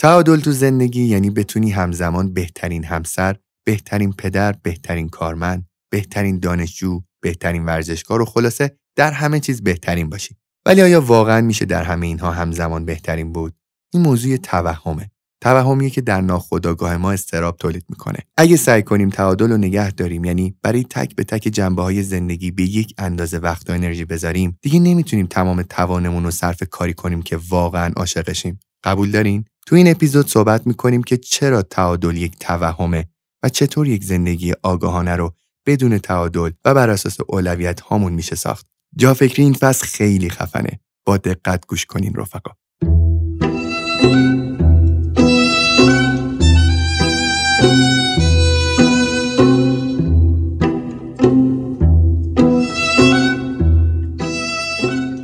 تعادل تو زندگی یعنی بتونی همزمان بهترین همسر، بهترین پدر، بهترین کارمند، بهترین دانشجو، بهترین ورزشکار و خلاصه در همه چیز بهترین باشی. ولی آیا واقعا میشه در همه اینها همزمان بهترین بود؟ این موضوع توهمه. توهمیه که در ناخودآگاه ما استراب تولید می‌کنه. اگه سعی کنیم تعادل رو نگه داریم یعنی برای تک به تک جنبه های زندگی به یک اندازه وقت و انرژی بذاریم، دیگه نمی‌تونیم تمام توانمون رو صرف کاری کنیم که واقعا عاشقشیم. قبول دارین؟ تو این اپیزود صحبت می‌کنیم که چرا تعادل یک توهمه و چطور یک زندگی آگاهانه رو بدون تعادل و بر اساس اولویت هامون میشه ساخت. جا فکری این فصل خیلی خفنه. با دقت گوش کنین رفقا.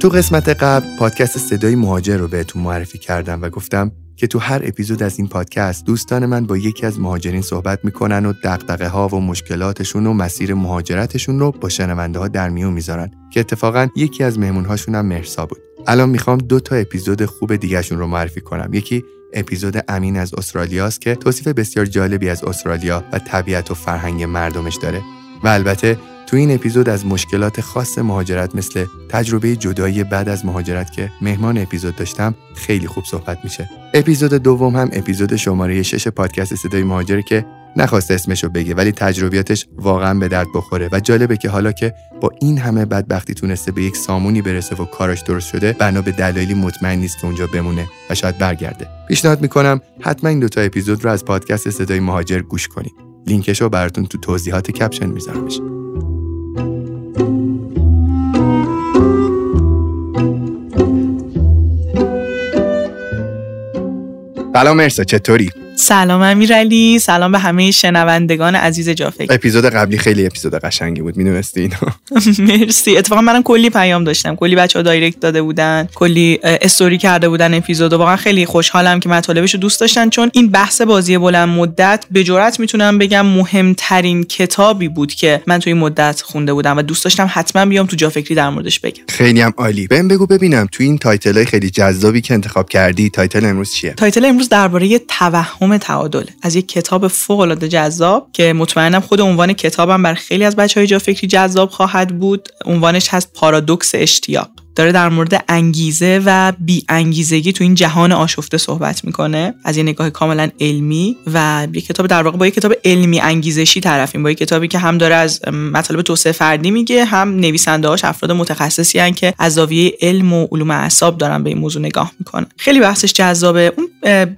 تو قسمت قبل پادکست صدای مهاجر رو بهتون معرفی کردم و گفتم که تو هر اپیزود از این پادکست دوستان من با یکی از مهاجرین صحبت می‌کنن و دقدقه ها و مشکلاتشون و مسیر مهاجرتشون رو با شنونده ها در میون می‌ذارن. که اتفاقا یکی از مهمون هاشون هم مرسا بود. الان می‌خوام دو تا اپیزود خوب دیگهشون رو معرفی کنم. یکی اپیزود امین از استرالیاست که توصیف بسیار جالبی از استرالیا و طبیعت و فرهنگ مردمش داره. و البته تو این اپیزود از مشکلات خاص مهاجرت مثل تجربه جدایی بعد از مهاجرت که مهمان اپیزود داشتم خیلی خوب صحبت میشه. اپیزود دوم هم اپیزود شماره 6 پادکست صدای مهاجر که نخواست اسمشو بگه ولی تجربیاتش واقعا به درد بخوره. و جالبه که حالا که با این همه بدبختی تونسته به یک سامونی برسه و کارش درست شده بنا به دلایلی مطمئن نیست که اونجا بمونه و شاید برگرده. پیشنهاد می‌کنم حتما این دوتا اپیزود رو از پادکست صدای مهاجر گوش کنید لینکش رو براتون تو توضیحات کپشن میذارمش. سلام مرسا چطوری؟ سلام امیرعلی سلام به همه شنوندگان عزیز جافک. اپیزود قبلی خیلی اپیزود قشنگی بود می‌دونستی اینو؟ مرسی. اتفاقا منم کلی پیام داشتم. کلی بچه ها direct داده بودن کلی استوری کرده بودن اپیزود و واقعا خیلی خوشحالم که مطالبش رو دوست داشتن چون این بحث بازی بلند مدت به جرات می‌تونم بگم مهمترین کتابی بود که من توی مدت خونده بودم و دوست داشتم حتما بیام تو جافکری در موردش بگم. خیلی هم عالی. بهم بگو ببینم تو این title های خیلی جذابی که انتخاب کردی title امروز چیه؟ title امروز درباره توهم مفهوم تعادل. از یک کتاب فوق العاده جذاب که مطمئنم خود عنوان کتابم بر خیلی از بچه های جا فکری جذاب خواهد بود عنوانش هست پارادوکس اشتیاق. داره در مورد انگیزه و بی انگیزگی تو این جهان آشفته صحبت می‌کنه. از یه نگاه کاملا علمی و یه کتاب در واقع با یه کتاب علمی انگیزشی طرفیم. با یه کتابی که هم داره از مطالب توسعه فردی میگه هم نویسنده هاش افراد متخصصی هن که از زاویه علم و علوم اعصاب دارن به این موضوع نگاه می‌کنن. خیلی بحثش جذابه. اون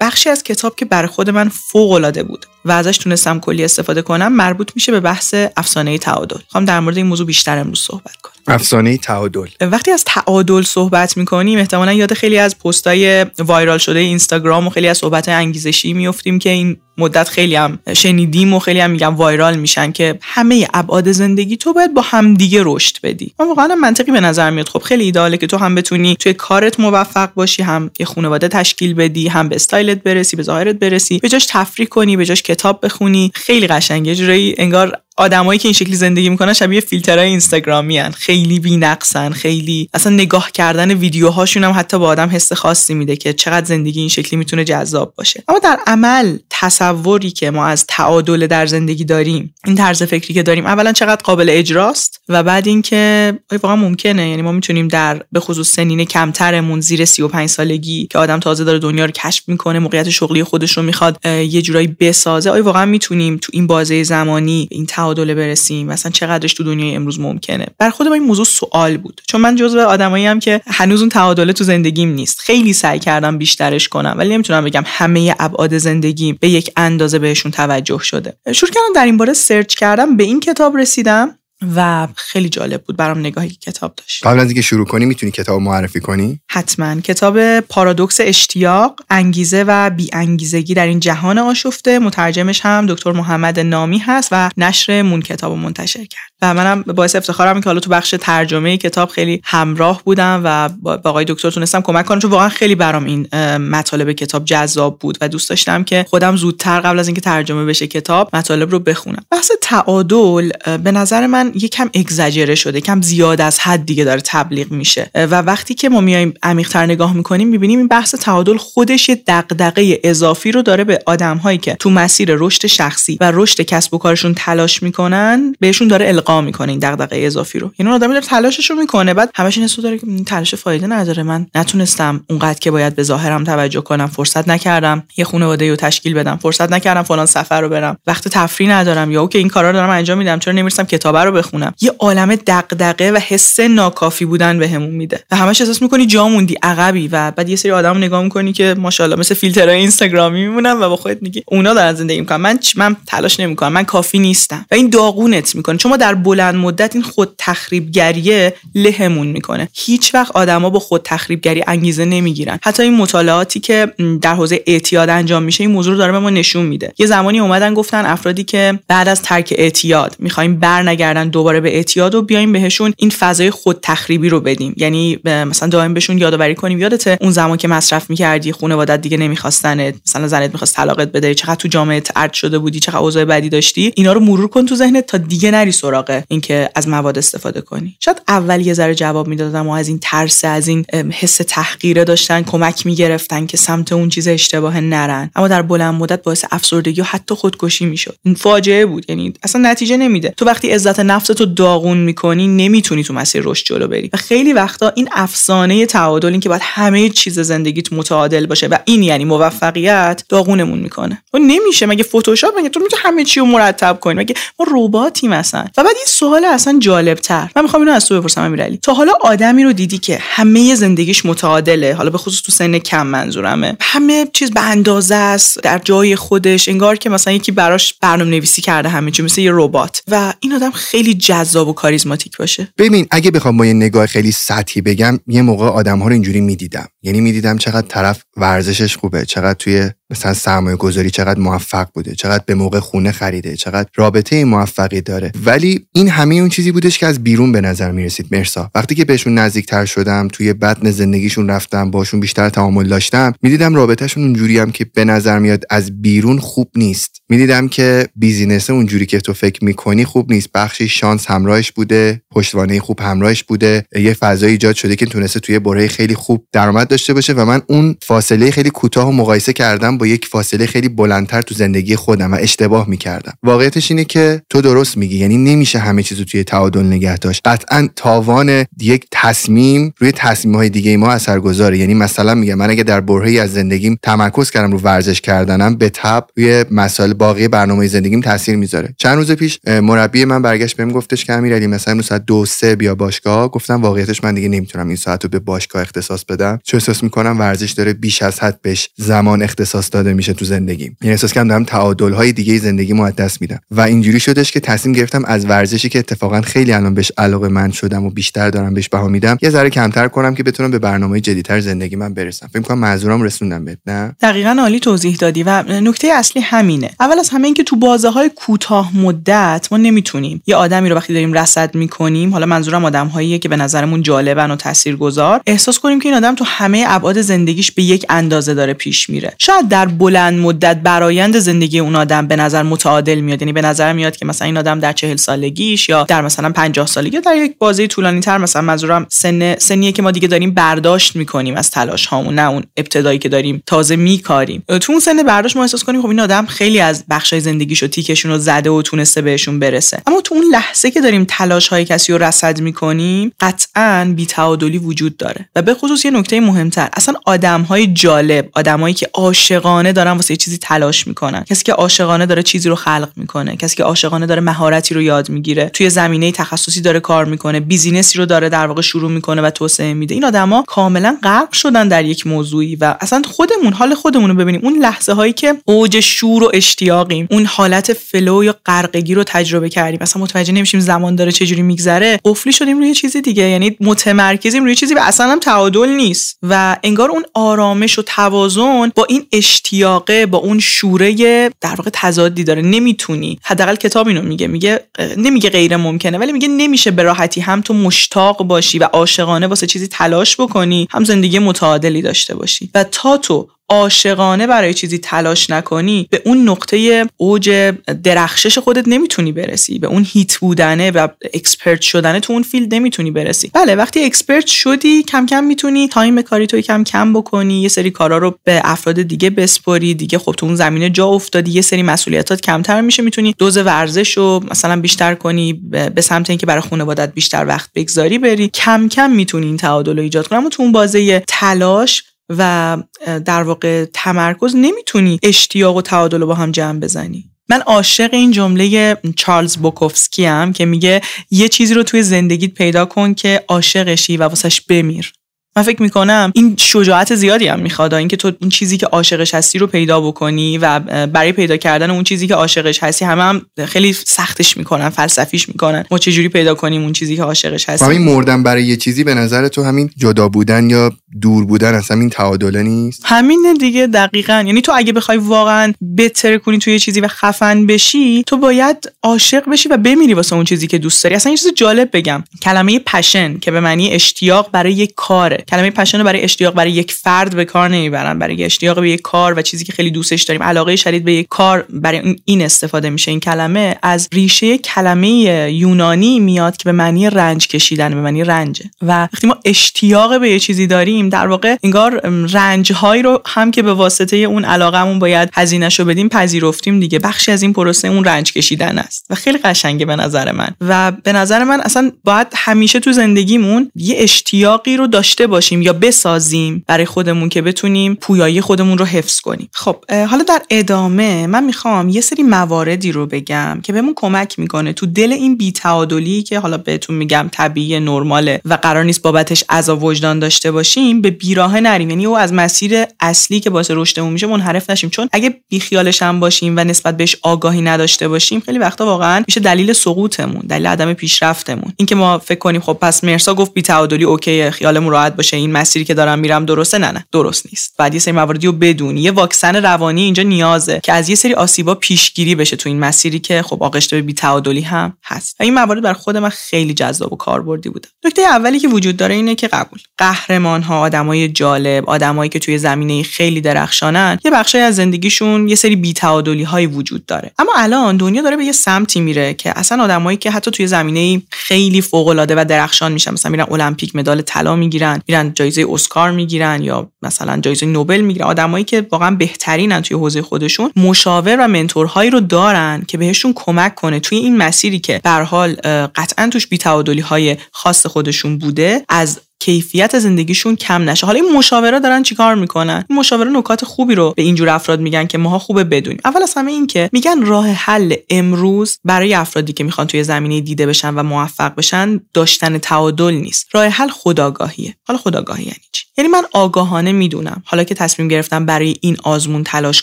بخشی از کتاب که برای خود من فوق العاده بود. و ازش تونستم کلی استفاده کنم مربوط میشه به بحث افسانه تعادل. خواهم در مورد این موضوع بیشتر امروز صحبت کنم. افسانه تعادل. وقتی از تعادل صحبت می‌کنیم احتمالا یاد خیلی از پستای وایرال شده اینستاگرام و خیلی از صحبت انگیزشی میفتیم که این مدت خیلی هم شنیدیم و خیلی هم میگم وایرال میشن که همه ابعاد زندگی تو باید با همدیگه رشد بدی. من واقعا منطقی به نظر میاد. خب خیلی ایداله که تو هم بتونی توی کارت موفق باشی هم یه خانواده تشکیل بدی هم به استایلت برسی به ظاهرت برسی به جاش تفریح کنی به جاش کتاب بخونی. خیلی قشنگه جوری انگار آدمایی که این شکلی زندگی می‌کنن شبیه فیلترهای اینستاگرامی هن. خیلی بی‌نقصن خیلی اصلا نگاه کردن ویدیوهاشون هم حتی با آدم حس خاصی میده که چقدر زندگی این شکلی می‌تونه جذاب باشه اما در عمل تصوری که ما از تعادل در زندگی داریم این طرز فکری که داریم اولا چقدر قابل اجراست و بعد اینکه واقعا ممکنه یعنی ما می‌تونیم در به خصوص سنین کمترمون زیر 35 سالگی که آدم تازه داره دنیا رو کشف می‌کنه موقعیت شغلی خودش رو می‌خواد یه جورایی بسازه آیا واقعا می‌تونیم تو این بازه زمانی این تعادل برسیم. مثلا چقدرش تو دنیای امروز ممکنه. بر خود این موضوع سوال بود. چون من جزو آدمایی هم که هنوز اون تعادل تو زندگیم نیست. خیلی سعی کردم بیشترش کنم. ولی نمی‌تونم بگم همه ابعاد زندگی به یک اندازه بهشون توجه شده. شروع کردم در این باره سرچ کردم. به این کتاب رسیدم. و خیلی جالب بود برام نگاهی که کتاب داشت. قبل از اینکه شروع کنی می‌تونی کتاب معرفی کنی؟ حتما. کتاب پارادوکس اشتیاق انگیزه و بی انگیزگی در این جهان آشفته. مترجمش هم دکتر محمد نامی هست و نشر مون کتاب منتشر کرد. و منم باعث افتخارم که حالا تو بخش ترجمه کتاب خیلی همراه بودم و با آقای دکتر تونستم کمک کنم. چون واقعا خیلی برام این مطالب کتاب جذاب بود و دوست داشتم که خودم زودتر قبل از اینکه ترجمه بشه کتاب مطالب رو بخونم. بحث تعادل به نظر من یکم اگزاجره شده کم زیاد از حد دیگه داره تبلیغ میشه. و وقتی که ما میایم عمیق‌تر نگاه می‌کنیم می‌بینیم این بحث تعادل خودش یه دغدغه اضافی رو داره به آدمهایی که تو مسیر رشد شخصی و رشد کسب و کارشون تلاش می‌کنن بهشون داره القا می‌کنه این دغدغه اضافی رو. یعنی آدمی داره تلاشش رو می‌کنه. بعد همش این داره که تلاش فایده نداره من. نتونستم اونقدر که باید به ظاهرم توجه کنم فرصت نکردم. یه خانواده رو تشکیل بدم فرصت نکردم فلان سفر رو برم. وقت تفریح ندارم یا که این کارا رو دارم انجام میدم. چرا نمی‌رسم کتابه رو بخونم؟ یه عالم دغدغه و حس ناکافی بودن بهمون به میده. و همش احساس می‌کنی جا موندی عقبی. و بعد یه سری آدم نگاه می‌کنی که ماشاءالله مثل فیلترهای اینستاگرامی میمونن و با خودت میگی اونا دارن زندگی می‌کنن. من من تلاش نمی‌کنم. من کافی نیستم. و این داغونت می‌کنه. چون ما در بلند مدت این خود تخریبگریه لهمون می‌کنه. هیچ وقت آدما با خود تخریبگری انگیزه نمی‌گیرن. حتی این مطالعاتی که در حوزه اعتیاد انجام میشه این موضوع رو داره به ما نشون میده. یه زمانی اومدن گفتن افرادی که بعد از ترک اعتیاد می‌خوایم برنگردن دوباره به اعتیاد و بیایم بهشون این فضای خود تخریبی رو بدیم. یعنی مثلا دائم بهشون یادآوری کنیم. یادته اون زمان که مصرف می‌کردی خانوادت دیگه نمیخواستنت. مثلا زنت می‌خواست طلاقت بده. چقدر تو جامعه ارد شده بودی چقدر اوضاع بدی داشتی. اینا رو مرور کن تو ذهنت تا دیگه نری سراغ. اینکه از مواد استفاده کنی. شاید اول یه ذره جواب می‌دادم و از این ترس از این حس تحقیره داشتن کمک می‌گرفتن که سمت اون چیز اشتباه نرن. اما در بلند مدت باعث افسردگی و حتی خودکشی می‌شد. این فاجعه بود. یعنی اصلا نتیجه نمیده. تو وقتی عزت نفس تو داغون می‌کنی نمی‌تونی تو مسیر رشد جلو بری. و خیلی وقتا این افسانه تعادل این که باید همه چیز زندگیت متعادل باشه و این یعنی موفقیت داغونمون می‌کنه. و نمیشه. مگه فتوشاپ مگه تو می‌تونی همه چی رو مرتب کنی؟ مگه ما رباتی مثلا و این سوال اصلا جالب تر من می‌خوام اینو از تو بپرسم امیرعلی. تا حالا آدمی رو دیدی که همه زندگیش متعادله حالا به خصوص تو سن کم منظورمه. همه چیز به اندازه است در جای خودش انگار که مثلا یکی براش برنامه نویسی کرده همه چی مثل یه ربات. و این آدم خیلی جذاب و کاریزماتیک باشه. ببین اگه بخوام با یه نگاه خیلی سطحی بگم یه موقع آدم ها رو اینجوری می‌دیدم. یعنی می‌دیدم چقدر طرف ورزشش خوبه چقدر توی مثلا سرمایه گذاری چقدر موفق بوده چقدر به موقع خونه خریده چقدر رابطه موفقی داره. ولی این همه اون چیزی بودش که از بیرون به نظر می‌رسید. مرسا وقتی که بهشون نزدیکتر شدم توی بطن زندگیشون رفتم باشون بیشتر تعامل داشتم می‌دیدم رابطهشون اونجوری هم که به نظر میاد از بیرون خوب نیست. می‌دیدم که بیزینس اونجوری که تو فکر می‌کنی خوب نیست. بخشی شانس همراهش بوده پشتوانه خوب همراهش بوده. یه فضای ایجاد شده که تونسته توی بره خیلی خوب درآمد داشته باشه و من اون فاصله خیلی کوتاه و مقایسه کردم با یک فاصله خیلی بلندتر تو زندگی خودم و اشتباه می‌کردم. واقعیتش اینه که تو درست میگی یعنی نمیشه همه چیزو توی تعادل نگه داشت. قطعا تاوان یک تصمیم روی تصمیم های دیگه ما اثرگذاره. یعنی مثلا میگم من اگه در برهه‌ای از زندگیم تمرکز کردم رو ورزش کردنم به تب روی مسائل باقی برنامه زندگیم تاثیر می‌ذاره. چند روز پیش مربی من برگشت بهم گفتش که امیرعلی مثلا ساعت دو سه بیا باشگاه. گفتم واقعیتش من دیگه نمی‌تونم این ساعت رو به باشگاه اختصاص بدم. چون احساس می‌کنم ورزش داره بیش از حد بهش زمان اختصاص داده میشه تو زندگیم. یعنی احساس کردم دارم تعادل های دیگه زندگی مو دست میدم. و اینجوری شدش که تصمیم گرفتم از ورزشی که اتفاقا خیلی الان بهش علاقه من شدم و بیشتر دارم بهش بها میدم یه ذره کمتر کنم که بتونم به برنامه جدیدتر زندگی من برسم. فکر کنم منظورم رسوندم بهت نه؟ دقیقا عالی توضیح دادی و نکته اصلی همینه. اول از همه اینکه تو بازه های کوتاه مدت ما نمی‌تونیم. یه آدمی رو وقتی داریم رصد می‌کنیم حالا منظورم آدم هاییه که به نظرمون جالبن و تاثیرگذار احساس کنیم که این آدم تو همه ابعاد زندگیش به یک اندازه داره پیش میره. شاید در بلند مدت برایند زندگی اون آدم به نظر متعادل میاد. یعنی به نظر میاد که مثلا این آدم در چهل سالگیش یا در مثلا 50 سالگی در یک بازه طولانی تر مثلا منظورم سن سنیه که ما دیگه داریم برداشت می‌کنیم از تلاش هامون نه اون ابتدایی که داریم تازه میکاریم. تو اون سن برداشت ما احساس کنیم خب این آدم خیلی بخشای زندگیش و تیکشون رو زده و تونسته بهشون برسه. اما تو اون لحظه که داریم تلاش های کسی رو رصد می‌کنیم قطعا بیتعادلی وجود داره. و به خصوص یه نکته مهمتر اصلا آدم های جالب آدمایی که عاشقانه دارن واسه چیزی تلاش می‌کنن. کسی که عاشقانه داره چیزی رو خلق می‌کنه. کسی که عاشقانه داره مهارتی رو یاد می‌گیره. توی زمینه تخصصی داره کار می‌کنه. بیزینسی رو داره در واقع شروع می‌کنه و توسعه میده. این آدما کاملا غرق شدن در یک موضوعی و اصلا خودمون حال خودمون رو ببینیم. اون لحظه هایی که اوج شور و اشتیاقیم اون حالت فلو یا غرقگی رو تجربه کردیم. مثلا متوجه نمیشیم زمان داره چجوری میگذره. قفلی شدیم روی چیزی دیگه. یعنی متمرکزیم روی چیزی و اصلا هم تعادل نیست. و انگار اون آرامش و توازن با این اشتیاقه با اون شوره در واقع تضادی داره. نمی‌تونی. حداقل کتاب اینو میگه. میگه نمیگه غیر ممکنه ولی میگه نمیشه به راحتی هم تو مشتاق باشی و عاشقانه واسه چیزی تلاش بکنی هم زندگی متعادلی داشته باشی. و تا تو عاشقانه برای چیزی تلاش نکنی به اون نقطه اوج درخشش خودت نمی‌تونی برسی. به اون hit بودنه و expert شدنه تو اون field نمی‌تونی برسی. بله وقتی expert شدی کم کم می‌تونی time کاری تو کم کم بکنی یه سری کارا رو به افراد دیگه بسپاری. دیگه خب تو اون زمینه جا افتادی یه سری مسئولیتات کمتر میشه می‌تونی دوز ورزش رو مثلا بیشتر کنی به سمت اینکه برای خانوادت بیشتر وقت بگذاری بری. کم کم می‌تونی این تعادل رو ایجاد کنی. اما تو اون بازه تلاش و در واقع تمرکز نمی‌تونی اشتیاق و تعادل رو با هم جمع بزنی. من عاشق این جمله چارلز بوکوفسکی هم که میگه یه چیزی رو توی زندگیت پیدا کن که عاشقشی و واسش بمیر. من فکر می‌کنم این شجاعت زیادی هم می‌خواد اینکه تو این چیزی که عاشقش هستی رو پیدا بکنی و برای پیدا کردن اون چیزی که عاشقش هستی همه هم خیلی سختش می‌کنن فلسفیش می‌کنن. ما چه جوری پیدا کنیم اون چیزی که عاشقش هستی؟ همین مردن برای یه چیزی به نظر تو همین جدا بودن یا دور بودن اصلا این تعادله نیست؟ همین دیگه دقیقا. یعنی تو اگه بخوای واقعا بهتر کنی توی یه چیزی و خفن بشی تو باید عاشق بشی و بمیری واسه اون چیزی که دوست داری. اصلا یه چیز جالب بگم. کلمه پشن که به معنی اشتیاق برای یک کاره. کلمه پشن رو برای اشتیاق برای یک فرد به کار نمی‌برن. برای اشتیاق به یک کار و چیزی که خیلی دوستش داریم علاقه شدید به یک کار برای این استفاده میشه. این کلمه از ریشه کلمه یونانی میاد که به معنی رنج کشیدن به معنی رنج. و وقتی ما اشتیاق به یه چیزی داریم در واقع انگار رنج هایی رو هم که به واسطه اون علاقمون باید هزینهشو بدیم پذیرفتیم دیگه. بخشی از این پروسه اون رنج کشیدن است. و خیلی قشنگه به نظر من. و به نظر من اصلا باید همیشه تو زندگیمون یه اشتیاقی رو داشته یا بسازیم برای خودمون که بتونیم پویایی خودمون رو حفظ کنیم. خب حالا در ادامه من می‌خوام یه سری مواردی رو بگم که بهمون کمک می‌کنه تو دل این بیتعادلی که حالا بهتون میگم طبیعی نرماله و قرار نیست بابتش عذاب وجدان داشته باشیم به بیراه نریم. یعنی او از مسیر اصلی که باعث رشدمون میشه منحرف نشیم. چون اگه بیخیالش هم باشیم و نسبت بهش آگاهی نداشته باشیم خیلی وقتا واقعا میشه دلیل سقوطمون دلیل عدم پیشرفتمون. اینکه ما فکر کنیم خب پس مرسا گفت بیتعادلی اوکی خیالمون راحت باشه. این مسیری که دارم میرم درسته؟ نه نه. درست نیست. بعد یه سری مواردی رو بدونی. یه واکسن روانی اینجا نیازه که از یه سری آسیبا پیشگیری بشه تو این مسیری که خب آغشته به بی‌تعادلی هم هست. این موارد بر خود من خیلی جذاب و کاربردی بوده. نکته اولی که وجود داره اینه که قبول. قهرمان ها آدمای جالب آدمایی که توی زمینه خیلی درخشانن یه بخشی از زندگیشون یه سری بی‌تعادلی های وجود داره. اما الان دنیا داره به یه سمتی میره که اصلا آدمایی که حتی توی زمینه خیلی فوق العاده و درخشان میشن مثلا میرن المپیک مدال طلا می‌گیرن میرن جایزه اسکار می‌گیرن یا مثلا جایزه نوبل می‌گیرن. آدمایی که واقعا بهترینن توی حوزه خودشون مشاور و منتورهایی رو دارن که بهشون کمک کنه توی این مسیری که به حال قطعا توش بی‌تعادلی های خاص خودشون بوده از کیفیت زندگیشون کم نشه. حالا این مشاوره دارن چیکار می‌کنن؟ این مشاوره نکات خوبی رو به اینجور افراد میگن که ماها خوبه بدونیم. اول از همه این که میگن راه حل امروز برای افرادی که می‌خوان توی زمینه دیده بشن و موفق بشن داشتن تعادل نیست. راه حل خداگاهیه. حالا خداگاهی یعنی چی؟ یعنی من آگاهانه می‌دونم. حالا که تصمیم گرفتم برای این آزمون تلاش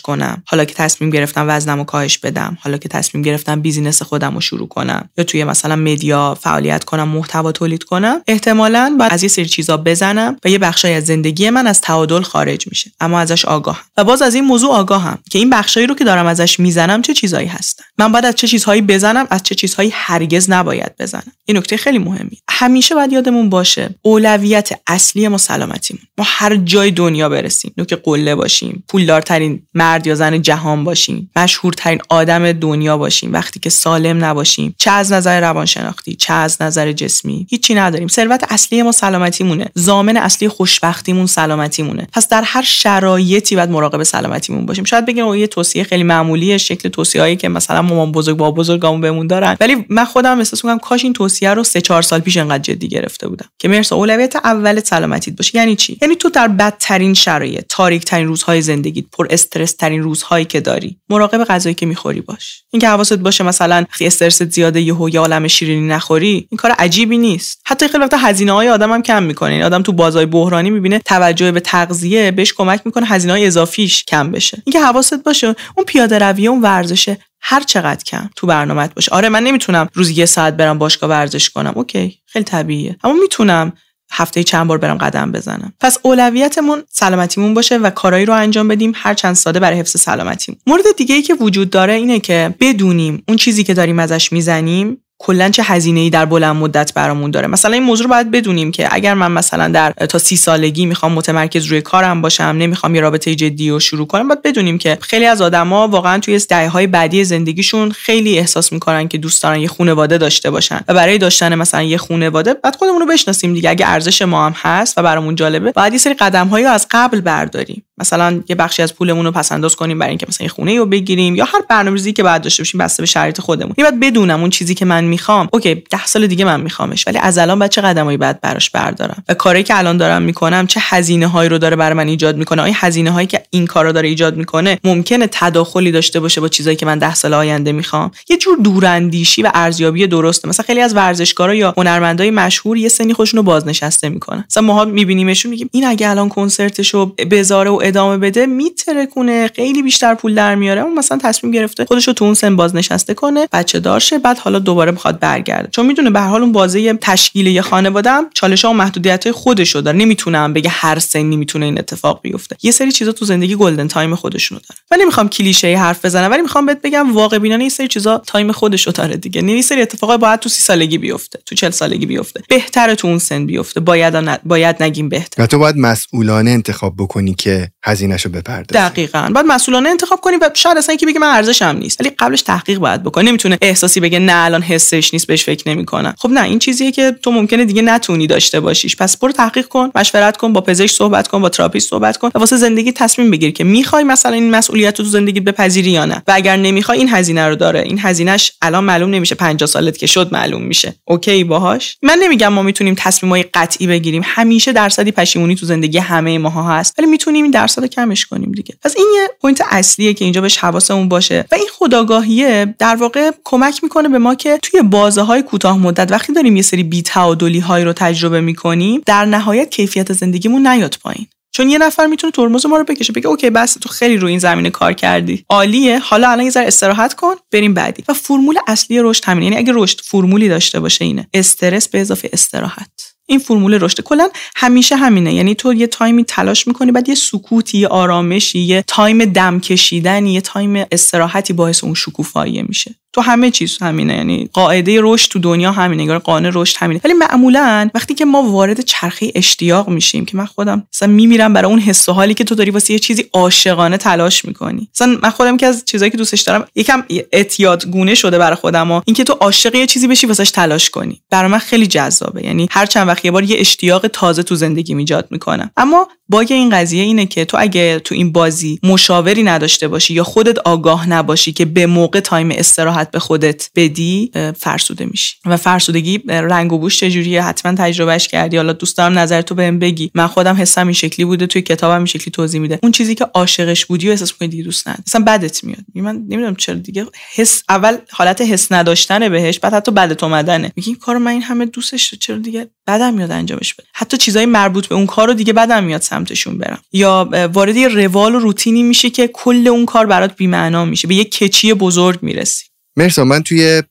کنم. حالا که تصمیم گرفتم وزنم کاهش بدم. حالا که تصمیم گرفتم business خودم رو شروع کنم. یا توی مثلا media فعالیت کنم محتوا تولید کنم. احتمالاً باید از چیزا بزنم و یه بخشای از زندگی من از تعادل خارج میشه. اما ازش آگاهم. و باز از این موضوع آگاهم که این بخشایی رو که دارم ازش می‌زنم چه چیزایی هستن. من باید از چه چیزهایی بزنم از چه چیزهایی هرگز نباید بزنم. این نکته خیلی مهمی همیشه باید یادمون باشه اولویت اصلی ما سلامتیمون. ما هر جای دنیا برسیم نوک قله باشیم پولدارترین مرد یا زن جهان باشیم مشهورترین آدم دنیا باشیم وقتی که سالم نباشیم چه از نظر روانشناختی چه از نظر جسمی هیچی نداریم. ثروت اصلی ما سلامتیمونه. زامن اصلی خوشبختیمون سلامتیمونه. پس در هر شرایطی باید مراقب سلامتیمون باشیم. شاید بگیم یه توصیه خیلی معمولی شکل توصیه‌ای که مثلا مامان بزرگ با بزرگامون بهمون دارن. ولی من خودم احساس می‌کنم کاش این توصیه رو سه چهار سال پیش انقدر جدی گرفته بودم. که مرسا اولویت اول سلامتیت باشه. یعنی چی؟ یعنی تو در بدترین شرایط تاریک ترین روزهای زندگیت پر استرس ترین روزهایی که داری مراقب غذایی که می‌خوری باش. اینکه حواست باشه مثلا وقتی استرس زیاده یهو یا عالم شیرینی نخوری این کار عجیبی نیست. حتی خیلی وقتا هزینه های آدم هم کم می‌کنه این آدم تو بازار بحرانی می‌بینه توجه به تغذیه بهش کمک می‌کنه هزینه های اضافیش کم بشه. اینکه حواست باشه اون پیاده روی اون ورزشه هر چقدر کم تو برنامهت باشه. آره من نمی‌تونم روزی یه ساعت برم باشگاه ورزش کنم. اوکی خیلی طبیعیه. اما می‌تونم هفته چند بار برم قدم بزنم. پس اولویتمون سلامتیمون باشه و کارایی رو انجام بدیم. هر چند ساده برای حفظ سلامتیمون. مورد دیگه ای که وجود داره اینه که بدونیم اون چیزی که داریم ازش می‌زنیم کلا چه هزینه ای در بلند مدت برامون داره؟ مثلا این موضوع رو باید بدونیم که اگر من مثلا در تا سی سالگی می‌خوام متمرکز روی کارم باشم نمی‌خوام یه رابطه جدی رو شروع کنم باید بدونیم که خیلی از آدما واقعا توی دهه های بعدی زندگیشون خیلی احساس می‌کنن که دوست دارن یه خانواده داشته باشن و برای داشتن مثلا یه خانواده بعد خودمون رو بشناسیم دیگه. اگه ارزش ما هم هست و برامون جالبه باید یه سری قدم رو از قبل برداریم. مثلا یه بخشی از پولمون رو پس انداز کنیم برای اینکه مثلا یه خونه رو بگیریم یا هر برنامه‌ریزی که بعد داشته باشیم بسته به شرایط خودمون. بعد بدونم اون چیزی که من می‌خوام اوکی ده سال دیگه من میخوامش ولی از الان بعد چه قدمایی بعد براش بردارم؟ و کاری که الان دارم می‌کنم چه هزینه هایی رو داره برای من ایجاد می‌کنه؟ آیا هزینه هایی که این کارا داره ایجاد می‌کنه ممکنه تداخلی داشته باشه با چیزایی که من ده سال آینده می‌خوام؟ یه جور دوراندیشی و ارزیابی درسته. مثلا خیلی از ورزشکارا یا هنرمندای مشهور یه سنی خودشونو بازنشسته می‌کنن. مثلا ماها میبینیمشون میگیم این اگه الان کنسرتشو بذاره و ادامه بده میترکونه خیلی بیشتر پول در میاره. اون مثلا تصمیم گرفته خودشو تو اون سن بازنشسته کنه بچه دارشه بعد حالا دوباره می‌خواد برگرده. چون می‌دونه به حال اون بازه تشکیل یه خانواده هم چالش ها و محدودیت های خودشو داره. نمی‌تونم بگه هر سنی می‌تونه این اتفاق بیفته. یه سری چیزا تو زندگی golden time خودشونو داره. من نمی‌خوام کلیشه حرف بزنم ولی می‌خوام بهت بگم واقع بینانه یه سری چیزا تایم خودشو داره دیگه. نه سری اتفاقا باید تو سی سالگی بیفته تو 40 سالگی بیفته. بهتره تو اون سن بیفته. باید. باید نگیم بهتر و تو باید مسئولانه انتخاب بکنی که هزینهشو بپردازی دقیقاً. باید مسئولانه انتخاب کنی و شاید اصلا که بگه من ارزشم نیست. ولی قبلش تحقیق باید بکنی نمی‌تونه احساسی بگه نه الان حسش نیست بهش فکر نمی‌کنم خب نه این چیزیه که تو ممکنه دیگه نتونی داشته باشیش. پس برو تحقیق کن مشورت کن با پزشک صحبت کن با تراپیست صحبت کن و واسه زندگی تصمیم بگیر که می‌خوای مثلا این مسئولیت رو تو زندگی بپذیری یا نه. و اگر نمی‌خوای این هزینه رو داره. این هزینهش الان معلوم نمیشه. 50 سالت که شد معلوم میشه. اوکی باهاش؟ من نمیگم ما می‌تونیم تصمیمای قطعی بگیریم. همیشه درصدی پشیمونی تو زندگی همه ماها هست. ولی می‌تونیم این درصد کمش کنیم دیگه. پس این یه point اصلیه که اینجا بهش حواسمون باشه. و این خودآگاهیه در واقع کمک می‌کنه به ما که توی بازه های کوتاه مدت وقتی داریم یه سری بی تعادلی های رو تجربه می‌کنیم در نهایت کیفیت زندگیمون نیاد پایین. چون یه نفر می‌تونه ترمز ما رو بکشه بگه اوکی بس تو خیلی روی این زمینه کار کردی. عالیه. حالا الان یه ذره استراحت کن بریم بعدی. و فرمول اصلی رشد همینه. یعنی اگه رشد فرمولی داشته باشه اینه. استرس به اضافه استراحت. این فرمول رشد کلا همیشه همینه. یعنی تو یه تایمی تلاش می‌کنی بعد یه سکوتی یه آرامشی یه تایم دم کشیدن یه تایم استراحتی باعث اون شکوفایی میشه. تو همه چیز همینه. یعنی قاعده رشد تو دنیا همینه انگار قانون رشد همینه. ولی معمولا وقتی که ما وارد چرخه اشتیاق میشیم که من خودم مثلا میمیرم برای اون حس و حالی که تو داری واسه یه چیزی عاشقانه تلاش می‌کنی. مثلا من خودم که از چیزایی که دوستش دارم یکم اعتیاد گونه شده برای خودم و اینکه تو عاشق یه چیزی بشی واسش تلاش کنی. برای من خیلی جذابه. یعنی هر چند وقت یه بار یه اشتیاق تازه تو زندگی ایجاد می‌کنم. اما باگ این قضیه اینه که تو اگه تو این بازی مشاوری نداشته باشی یا خودت آگاه نباشی که به موقع تایم استراحت به خودت بدی فرسوده میشی. و فرسودگی رنگ و بوش چجوریه؟ حتما تجربهش کردی. حالا دوست دارم نظر تو بهم بگی. من خودم حسم این شکلی بوده توی کتابم این شکلی توضیح میده. اون چیزی که عاشقش بودی و احساس می‌کنی دیگه دوست نداری. اصلا بدت میاد. من نمی‌دونم چرا دیگه. حس اول حالت حس نداشتن بهش بعد حتی بدت اومدنه. میگی این کارو من این همه دوستش چرا دیگه بدم میاد انجامش بده. حتی چیزای مربوط به اون کارو دیگه بدم میاد سمتشون برم. یا وارد یه روال و روتینی میشه که کل اون کار برات بی‌معنا میشه. به یه کچی بزرگ می‌رسی. مرسا من توی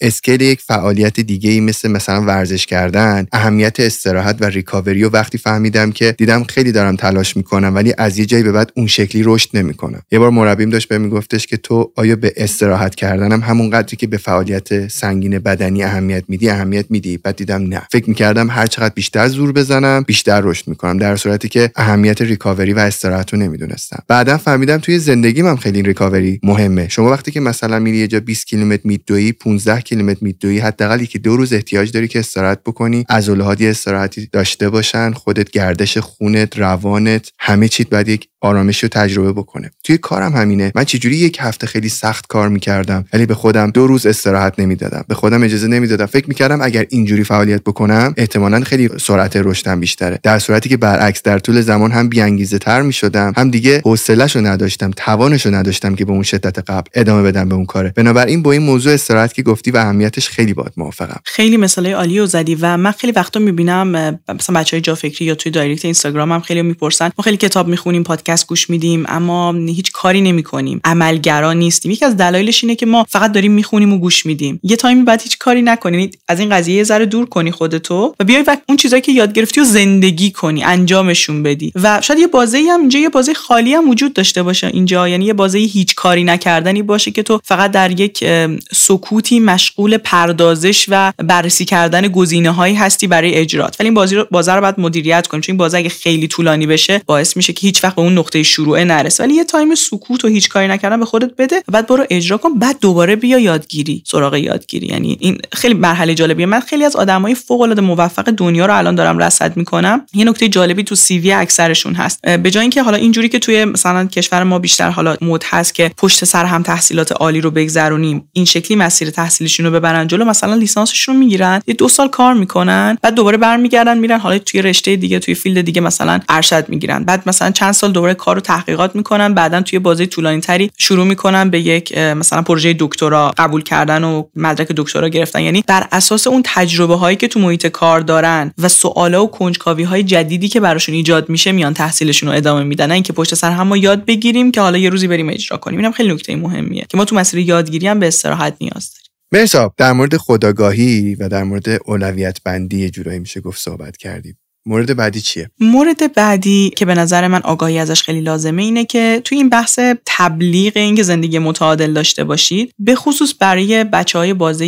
scale یک فعالیت دیگه ای مثل مثلا ورزش کردن اهمیت استراحت و ریکاوری رو وقتی فهمیدم که دیدم خیلی دارم تلاش می‌کنم ولی از یه جایی به بعد اون شکلی رشد نمی‌کنم. یه بار مربیم داشت بهم میگفتش که تو آیا به استراحت کردنم همون قدری که به فعالیت سنگین بدنی اهمیت میدی اهمیت میدی؟ بعد دیدم نه. فکر می‌کردم هر چقدر بیشتر زور بزنم بیشتر رشد می‌کنم در صورتی که اهمیت ریکاوری و استراحت رو نمی‌دونستم. بعدا فهمیدم توی زندگیم هم خیلی ریکاوری مهمه. شما وقتی که مثلا میری یه جا 20 کیلومتر میدویی 15 کیلومتر میدویی حداقل یکی دو روز احتیاج داری که استراحت بکنی. عضلات یه استراحتی داشته باشن خودت گردش خونت روانت همه چیت باید یک آرامش رو تجربه بکنه. توی کارم همینه. من چجوری یک هفته خیلی سخت کار می‌کردم ولی به خودم دو روز استراحت نمی‌دادم. به خودم اجازه نمی‌دادم. فکر می‌کردم اگر اینجوری فعالیت بکنم احتمالا خیلی سرعت رشدم بیشتره. در صورتی که برعکس در طول زمان هم بیانگیزه تر می‌شدم. هم دیگه حوصله‌شو نداشتم توانشو نداشتم که به اون شدت قبل ادامه بدم به اون کاره. بنابراین با این موضوع استراحت که گفتی و اهمیتش خیلی باید موافقم. خیلی مثالای عالی و زدی و من خیلی وقتا می‌بینم مثلا بچه های جا فکری یا توی دایرکت اینستاگرام هم خیلی می‌پرسن. ما خیلی کتاب می‌خونیم پادکست گوش میدیم اما هیچ کاری نمی‌کنیم. عملگرا نیستیم. یکی از دلایلش اینه که ما فقط داریم می‌خونیم و گوش میدیم. یه تایمی بعد هیچ کاری نکنی. از این قضیه یه ذره دور کنی خودتو و بیای و اون چیزایی که یاد گرفتی و زندگی کنی انجامشون بدی. و شاید یه بازه هم اینجا یه بازه خالی هم وجود داشته باشه اینجا. یعنی یه بازه هیچ کاری نکردنی باشه که تو فقط در یک سکوتی مشغول پردازش و بررسی کردن گزینه هایی هستی برای اجرات. ولی این بازه رو بازه رو باید مدیریت کنیم. چون این اگه خیلی طولانی بشه باعث میشه که هیچ وقت به اون نقطه شروع نرسه. ولی یه تایم سکوت و هیچ کاری نکردن به خودت بده بعد برو اجرا کن. بعد دوباره بیا یادگیری. سراغ یادگیری. یعنی این خیلی مرحله جالبیه. من خیلی از آدمای فوق العاده موفق دنیا رو الان دارم رصد می‌کنم. یه نکته جالبی تو CV اکثرشون هست. به جای اینکه حالا اینجوری که توی مثلا کشور ما بیشتر حالا مد هست که پشت سر هم تحصیلات عالی رو این شکلی مسیر تحصیلیشون رو ببرن جلو مثلا لیسانسشون رو می‌گیرن یه دو سال کار می‌کنن بعد دوباره برمیگردن میرن حالا توی رشته دیگه توی فیلد دیگه مثلا ارشد می‌گیرن. بعد مثلا چند سال دوباره کار رو تحقیقات می‌کنن بعدا توی بازه طولانی تری شروع می‌کنن به یک مثلا پروژه دکترا قبول کردن و مدرک دکترا گرفتن. یعنی بر اساس اون تجربه هایی که تو محیط کار دارن و سوالا و کنجکاوی های جدیدی که براشون ایجاد میشه میان تحصیلشون رو ادامه میدن. اینکه پشت سر هم یاد بگیریم که حالا یه روزی بریم اجرا کنیم. اینم خیلی نکته مهمیه که ما تو مسیر یادگیری به استراحت نیاز داریم. مرسا در مورد خداگاهی و در مورد اولویت بندی جورایی میشه گفت صحبت کردیم. مورد بعدی چیه؟ مورد بعدی که به نظر من آگاهی ازش خیلی لازمه اینه که توی این بحث تبلیغ اینکه زندگی متعادل داشته باشید به خصوص برای بچه های بازه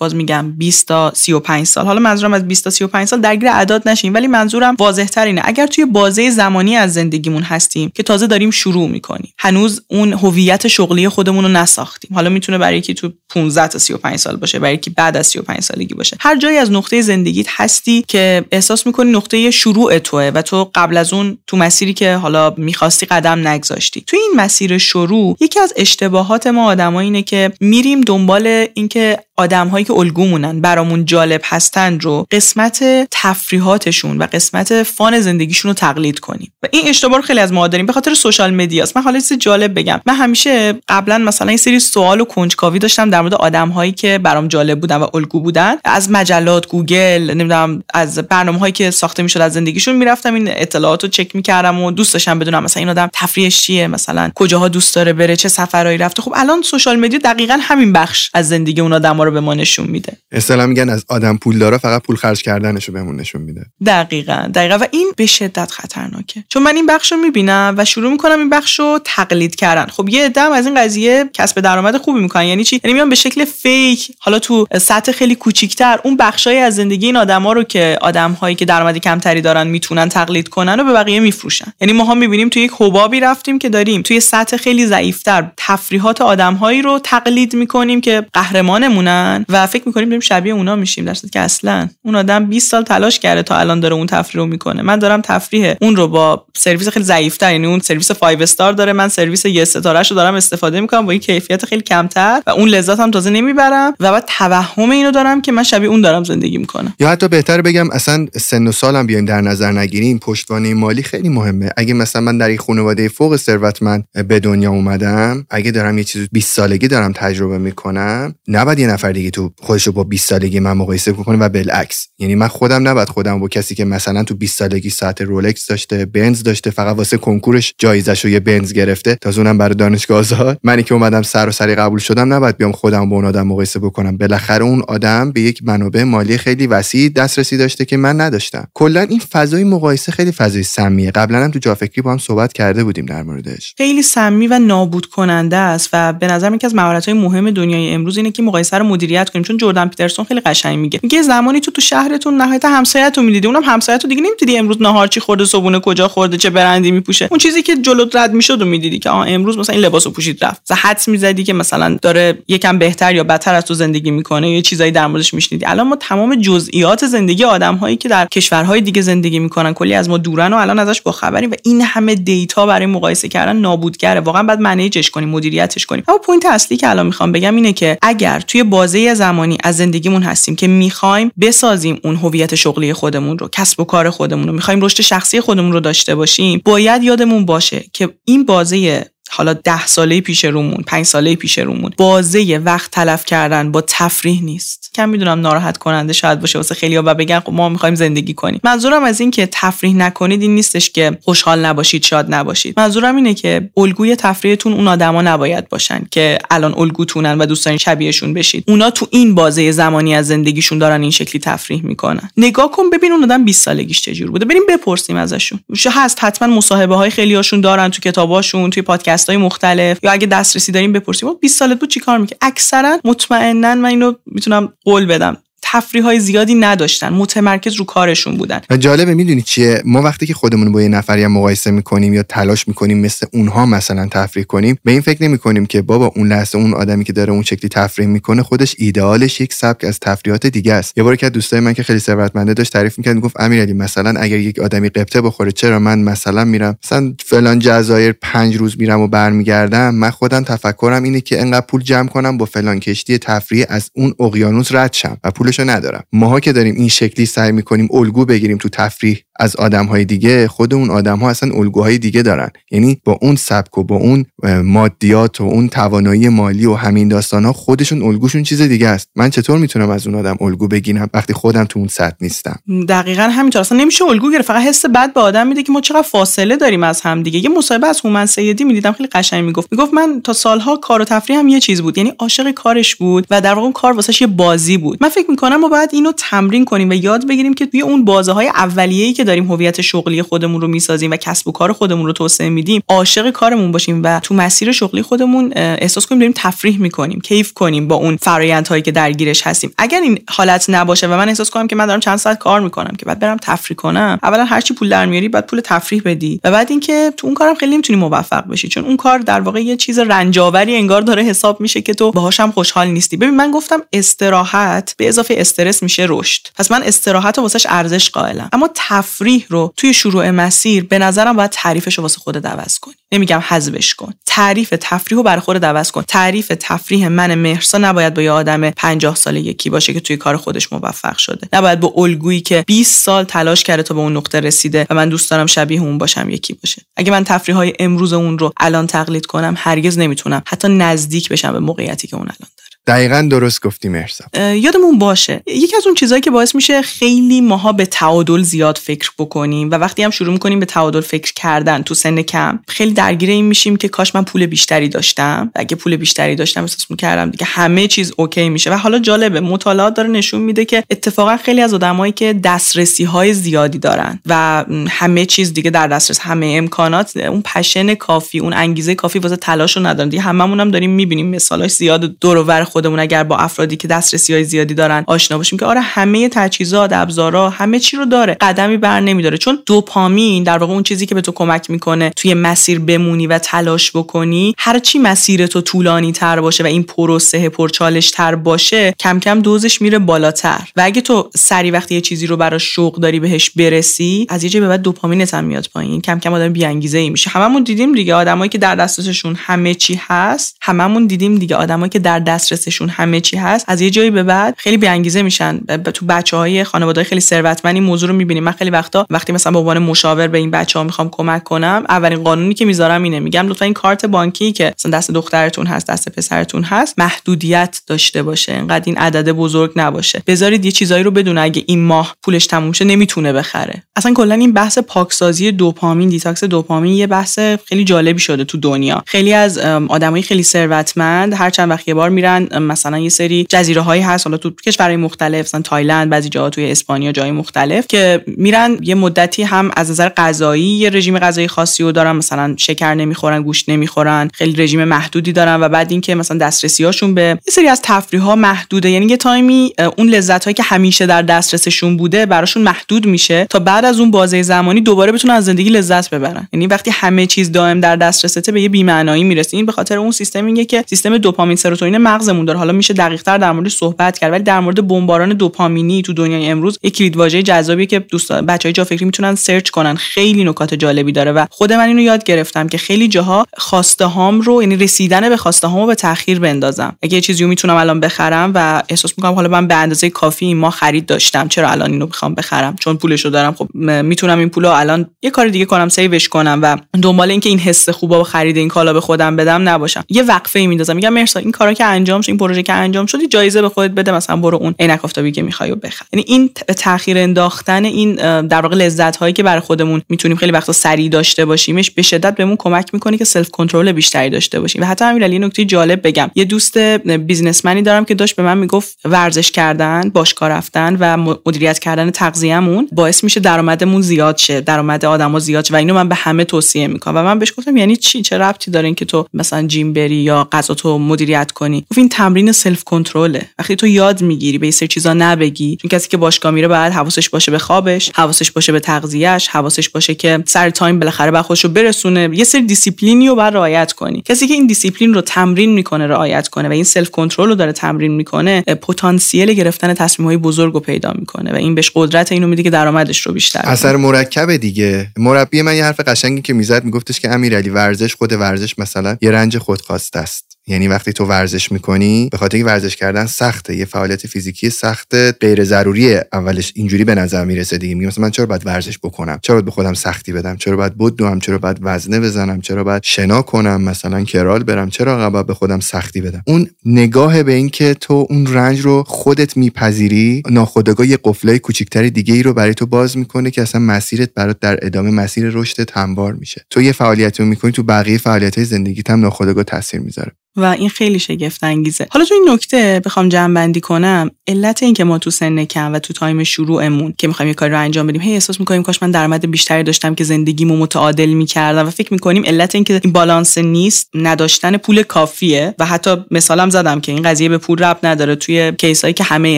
باز میگم 20 تا 35 سال. حالا منظورم از 20 تا 35 سال درگیر اعداد نشیم ولی منظورم واضح تر اگر توی بازه زمانی از زندگیمون هستیم که تازه داریم شروع می‌کنیم هنوز اون هویت شغلی خودمون رو نساختیم. حالا می‌تونه برای یکی تو 15 تا 35 سال باشه برای یکی بعد از 35 سالگی باشه. هر جایی از نقطه زندگیت هستی که احساس می‌کنی شروع توئه و تو قبل از اون تو مسیری که حالا می‌خواستی قدم نگذاشتی. تو این مسیر شروع یکی از اشتباهات ما آدمایی اینه که میریم دنبال اینکه آدم هایی که الگومونن برامون جالب هستن رو قسمت تفریحاتشون و قسمت fun زندگیشون رو تقلید کنیم. و این اشتباه خیلی از ما داریم به خاطر social media ست من حالا جالب بگم. من همیشه قبلا مثلا یه سری سوال و کنجکاوی داشتم در مورد آدم هایی که برام جالب بودن و الگو بودن. از مجلات گوگل نمی‌دونم از برنامه هایی که ساخته می‌شد از زندگیشون می‌رفتم این اطلاعات رو چک می‌کردم و دوست داشتم بدونم مثلا این آدم تفریحش چیه مثلا کجاها دوست داره بره چه سفرهایی رفته. خب الان social media دقیقا همین بخش از زندگی اون آدم رو به ما نشون میده. اصطلاح میگن از آدم پول داره فقط پول خرج کردنش رو بهمون نشون میده. دقیقا دقیقا. و این به شدت خطرناکه. چون من این بخش رو می‌بینم و شروع می‌کنم این بخش رو تقلید کردن. خب یه دم از این قضیه کسب درآمد خوبی می‌کنن. یعنی چی؟ یعنی میان به شکل فیک حالا تو سطح خیلی کوچیکتر اون بخشای از زندگی این آدما رو که آدمهایی که درآمد کمتری دارن می‌تونن تقلید کنن و به بقیه میفروشن. یعنی ما می‌بینیم توی یک حبابی رفتیم که داریم. توی سطح خیلی ضعیفتر تفریحات آدمهایی رو تقلید می‌کنیم که قهرمانمونن. و فکر می‌کنیم بریم شبیه اونا میشیم در که اصلا اون آدم 20 سال تلاش کرده تا الان داره اون تفریح رو می‌کنه. من دارم تفریح اون رو با سرویس خیلی ضعیفتر یعنی اون سرویس 5 استار داره. من سرویس یه ستاره رو دارم استفاده می‌کنم با این کیفیت خیلی کمتر و اون لذت هم تازه نمی‌برم و بعد توهم اینو دارم که من شبیه اون دارم زندگی می‌کنم. یا حتی بهتر بگم اصلا سن و سالم بیاین در نظر نگیریم. پشتوانه مالی خیلی مهمه. اگه مثلا من در این خانواده فوق ثروتمند به دنیا اومدم اگه دارم یه چیز 20 سالگی دارم تجربه می‌کنم نباید یه نفر دیگه تو خودش رو با 20 سالگی من مقایسه کنه و بالعکس. یعنی من خودم نباید خودم با کسی که مثلا تو 20 سالگی ساعت رولکس داشته بنز داشته فقط واسه کنکورش جایزش رو یه بنز گرفته. تا اونم برای دانشگاه آزاد. منی که اومدم سر و سری قبول شدم نباید بیام خودم با اون آدم مقایسه بکنم. بالاخره اون آدم به یک منابع مالی خیلی وسیع دسترسی داشته که من نداشتم. کلا این فضای مقایسه خیلی فضای سمیه. قبلا هم تو جافکری با هم صحبت کرده بودیم در موردش. خیلی سمی و نابود کننده است و به نظر که از مهارت مهم دنیای امروز اینه که مقایسه رو مدیریت کنیم. چون جردن پیترسون خیلی قشنگ میگه. میگه زمانی تو تو شهرتون نهایت همسایه‌تو می‌دیدی اونم همسایه‌تو دیگه نمی‌دیدی امروز نهار چی خورده صبونه کجا خورده چه برندی میپوشه. اون چیزی که جلو رد می‌شد و می‌دیدی که آ امروز مثلا این لباسو پوشید رفت. ز حدس می‌زدی که مثلا داره یکم بهتر یا بدتر از تو زندگی می‌کنه یا چیزایی در موردش میشنیدی. الان ما تمام جزئیات زندگی آدمهایی که در کشورهای دیگه زندگی می‌کنن کلی از ما دورن و الان ازش با خبریم و این همه data برای مقایسه کردن نابودگره. واقعا باید manage ش کنیم مدیریتش کنیم. اما point اصلی که الان می‌خوام بگم اینه که اگر توی بازه زمانی از زندگیمون هستیم که می‌خوایم بسازیم اون هویت شغلی خودمون رو کسب و کار خودمون رو. می‌خوایم رشد شخصی خودمون رو داشته باشیم. باید یادمون باشه که این بازه حالا ده ساله پیش رومون پنج ساله پیش رومون. بازه وقت تلف کردن با تفریح نیست. کم می‌دونم ناراحت کننده شاید باشه واسه خیلی و بگن خب ما می‌خوایم زندگی کنیم. منظورم از این که تفریح نکنید این نیستش که خوشحال نباشید شاد نباشید. منظورم اینه که الگوی تفریحتون اون آدما نباید باشن که الان الگوتونن و دوست دارین شبیهشون بشید. اونا تو این بازه زمانی از زندگیشون دارن این شکلی تفریح می‌کنن. نگاه کن ببین اون آدم 20 سالگیش چجور بوده. بریم بپرسیم ازشون. هست؟ حتما مصاحبه های خیلی هاشون دارن تو کتاباشون توی پادکست های مختلف. یا اگه دسترسی داریم بپرسیم. 20 سالت بود چیکار می‌کنه اکثرا مطمئنا من اینو می‌تونم قول بدم. تفریح های زیادی نداشتن متمرکز رو کارشون بودن. و جالبه می‌دونی چیه؟ ما وقتی که خودمون با یه نفری هم مقایسه می‌کنیم یا تلاش می‌کنیم مثل اونها مثلا تفریح کنیم به این فکر نمی‌کنیم که بابا اون لحظه اون آدمی که داره اون شکلی تفریح می‌کنه خودش ایدئالش یک سبک از تفریحات دیگه است. یه بار که دوستای من که خیلی ثروتمنده داشت تعریف می‌کرد می‌گفت امیرعلی مثلا اگر یک آدمی قبطه بخوره چرا من مثلا میرم؟ مثلا فلان جزایر پنج روز میرم و برمیگردم من خودم تفکرم اینه که انقدر پول جمع کنم با فلان کشتی تفریح از اون اقیانوس رد شم. و پولشو ندارم. ماها که داریم این شکلی سعی می‌کنیم الگو بگیریم تو تفریح از آدم های دیگه خود اون آدم ها اصلا الگوهای دیگه دارن. یعنی با اون سبک و با اون مادیات و اون توانایی مالی و همین داستان ها خودشون الگوشون چیز دیگه است. من چطور می‌تونم از اون آدم الگو بگیرم وقتی خودم تو اون سطح نیستم؟ دقیقا همینطور. اصلا نمیشه الگو گرفت. فقط حس بد به آدم میده که ما چقدر فاصله داریم از هم دیگه. یه مصاحبه از هومن سیدی می‌دیدم خیلی قشنگ می‌گفت. می‌گفت من تا سالها کار و تفریح هم یه چیز بود. یعنی عاشق کارش بود و در واقع کار واسش یه بازی بود. من فکر ما باید اینو تمرین کنیم و یاد بگیریم که توی اون بازه های اولیه‌ای که داریم هویت شغلی خودمون رو می‌سازیم و کسب و کار خودمون رو توسعه میدیم عاشق کارمون باشیم و تو مسیر شغلی خودمون احساس کنیم داریم تفریح می‌کنیم کیف کنیم با اون فرایندهایی که درگیرش هستیم. اگر این حالت نباشه و من احساس کنم که من دارم چند ساعت کار می‌کنم که بعد برم تفریح کنم اولا هر چی پول در میاری بعد پول تفریح بدی و بعد اینکه تو اون کارم خیلی نمی‌تونی موفق بشی چون اون کار در واقع یه چیز رنجاوری انگار داره حساب میشه که تو باهاش هم خوشحال نیستی. ببین من گفتم استراحت به اضافه استرس میشه رشد. پس من استراحت رو واسش ارزش قائلم. اما تفریح رو توی شروع مسیر به نظرم باید تعریفش رو واسه خودت عوض کنی. نمیگم حذفش کن. تعریف تفریح رو برای خودت عوض کن. تعریف تفریح من مهرسا نباید با یه آدم 50 ساله یکی باشه که توی کار خودش موفق شده. نباید با الگویی که 20 سال تلاش کرده تا به اون نقطه رسیده و من دوست دارم شبیه اون باشم یکی باشه. اگه من تفریح های امروز اون رو الان تقلید کنم هرگز نمی‌تونم حتی نزدیک بشم به موقعیتی که اون الان دقیقا درست گفتی مرسا. یادمون باشه. یکی از اون چیزهایی که باعث میشه خیلی ماها به تعادل زیاد فکر بکنیم و وقتی هم شروع می‌کنیم به تعادل فکر کردن تو سن کم خیلی درگیر این میشیم که کاش من پول بیشتری داشتم. اگه پول بیشتری داشتم احساس می‌کردم دیگه همه چیز اوکی میشه. و حالا جالبه مطالعات داره نشون میده که اتفاقا خیلی از آدمایی که دسترسی های زیادی دارن و همه چیز دیگه در دسترس همه امکانات اون پشن کافی اون انگیزه کافی واسه تلاش رو ندارن. دیگه هممون هم داریم می‌بینیم مثالاش زیاد دور خودمون اگر با افرادی که دسترسی های زیادی دارن آشنا باشیم که آره همه تجهیزات ابزارا همه چی رو داره. قدمی بر نمیداره. چون دوپامین در واقع اون چیزی که به تو کمک می‌کنه توی مسیر بمونی و تلاش بکنی هر چی مسیر تو طولانی تر باشه و این پروسه پرچالش تر باشه کم کم دوزش میره بالاتر. و اگه تو سری وقتی یه چیزی رو براش شوق داری بهش برسی از یه به بعد دوپامینت هم میاد پایین. کم کم آدم بیانگیزه ای میشه. هممون دیدیم دیگه. آدمایی که در دسترسشون همه چی هست هممون دیدیم دیگه. آدمایی که در دسترسشون همه چی هست. از یه جایی به بعد خیلی بی انگیزه میشن تو بچه های خانواده خیلی ثروتمند این موضوع رو می‌بینیم. من خیلی وقتا وقتی مثلا به عنوان مشاور به این بچه ها می‌خوام کمک کنم اولین قانونی که می‌ذارم اینه. میگم لطفا این کارت بانکی که مثلا دست دخترتون هست دست پسرتون هست محدودیت داشته باشه. اینقدر این عدد بزرگ نباشه. بذارید یه چیزایی رو بدونه اگه این ماه پولش تموم شه نمی‌تونه بخره. اصلا کلا این بحث پاکسازی دوپامین detox دوپامین یه بحث خیلی جالبی شده تو دنیا. خیلی از آدمای خیلی ثروتمند هر چند وقت یه بار میرن مثلا یه سری جزیره هایی هست حالا تو کشورهای مختلف مثلا تایلند بعضی جاها توی اسپانیا جای مختلف که میرن یه مدتی هم از نظر غذایی یه رژیم غذایی خاصی رو دارن مثلا شکر نمی‌خورن گوشت نمی‌خورن خیلی رژیم محدودی دارن و بعد اینکه مثلا دسترسی هاشون به یه سری از تفریح ها محدوده. یعنی یه time ی اون لذت هایی که همیشه در دسترسشون بوده براشون محدود میشه تا بعد از اون بازه زمانی دوباره بتونن از زندگی لذت ببرن. یعنی وقتی همه چیز دائم در دسترسته به یه بی‌معنایی می‌رسه. این به خاطر اون سیستمیه که سیستم دوپامین سروتونین مغزمون نمون داره. حالا میشه دقیقتر در مورد صحبت کرد ولی در مورد بمباران دوپامینی تو دنیای امروز یک کلید واژه جذابیه که دوستان بچهای جا فکری می‌تونن سرچ کنن. خیلی نکات جالبی داره و خود من اینو یاد گرفتم که خیلی جاها خواسته هام رو یعنی رسیدن به خواسته هامو به تاخیر بندازم. اگه یه چیزی می‌تونم الان بخرم و احساس می‌کنم حالا من به اندازه کافی ما خرید داشتم چرا الان اینو بخوام بخرم؟ چون پولشو دارم خب می‌تونم این پولو الان یه کار دیگه کنم سیوش کنم و دنبال اینکه این حس خوبا با خرید این کالا به خودم بدم نباشم. یه وقفه ای میندازم. میگم مرسا این کارا که انجام این پروژه که انجام شد جایزه به خودت بده مثلا برو اون عینک آفتابی که می‌خوای بخر. یعنی این تاخیر انداختن این در واقع لذت هایی که برای خودمون می‌تونیم خیلی وقتا سریع داشته باشیمش به شدت بهمون کمک می‌کنه که self control بیشتری داشته باشیم. و حتی همین یه نکته جالب بگم. یه دوست businessman ی دارم که داشت به من می‌گفت ورزش کردن باشگاه رفتن و مدیریت کردن تغذیه‌مون باعث میشه درآمدمون زیاد شه درآمد آدما زیاد شه. و اینو من به همه توصیه می‌کنم. و من بهش گفتم یعنی چی؟ چه ربطی داره که تو مثلا gym بری یا غذاتو مدیریت کنی؟ گفت تمرین self control ه وقتی تو یاد می‌گیری به یه سری چیزا نه بگی. چون کسی که باشگاه میره باید حواسش باشه به خوابش حواسش باشه به تغذیهش حواسش باشه که سر time بالاخره بعد خودشو برسونه. یه سری دیسیپلینی رو باید رعایت کنی. کسی که این دیسیپلین رو تمرین می‌کنه رعایت کنه و این self control رو داره تمرین می‌کنه پتانسیل گرفتن تصمیم های بزرگ رو پیدا می‌کنه و این بهش قدرت اینو میده که درآمدش رو بیشتر اثر مرکب دیگه. مربی من یه حرف قشنگی که می‌زد میگفتش که امیرعلی ورزش خود ورزش مثلا یه رنج خودخواسته است. یعنی وقتی تو ورزش می‌کنی به خاطر ورزش کردن سخته یه فعالیت فیزیکی سخت غیر ضروریه اولش اینجوری به نظر می‌رسه دیگه. میگم مثلا من چرا باید ورزش بکنم؟ چرا باید به خودم سختی بدم؟ چرا باید بدوم؟ چرا باید وزنه بزنم؟ چرا باید شنا کنم؟ مثلا کرال برم؟ چرا باید به خودم سختی بدم؟ اون نگاه به اینکه تو اون رنج رو خودت میپذیری ناخودآگاه یه قفلای کوچیکتر دیگه ای رو برای تو باز می‌کنه که اصلا مسیرت برات در ادامه مسیر رشدت هموار میشه. تو یه فعالیت رو می‌کنی تو بقیه فعالیت های زندگیت هم ناخودآگاه تاثیر می‌ذاره. و این خیلی شگفت انگیزه حالا تو این نکته بخوام جمع بندی کنم علت این که ما تو سن کم و تو time شروعمون که می‌خوایم یه کاری رو انجام بدیم هی احساس می‌کنیم کاش من درآمد بیشتری داشتم که زندگیمو متعادل می‌کردم و فکر می‌کنیم علت این که این بالانس نیست نداشتن پول کافیه و حتی مثالم زدم که این قضیه به پول ربط نداره. توی case ایی که همه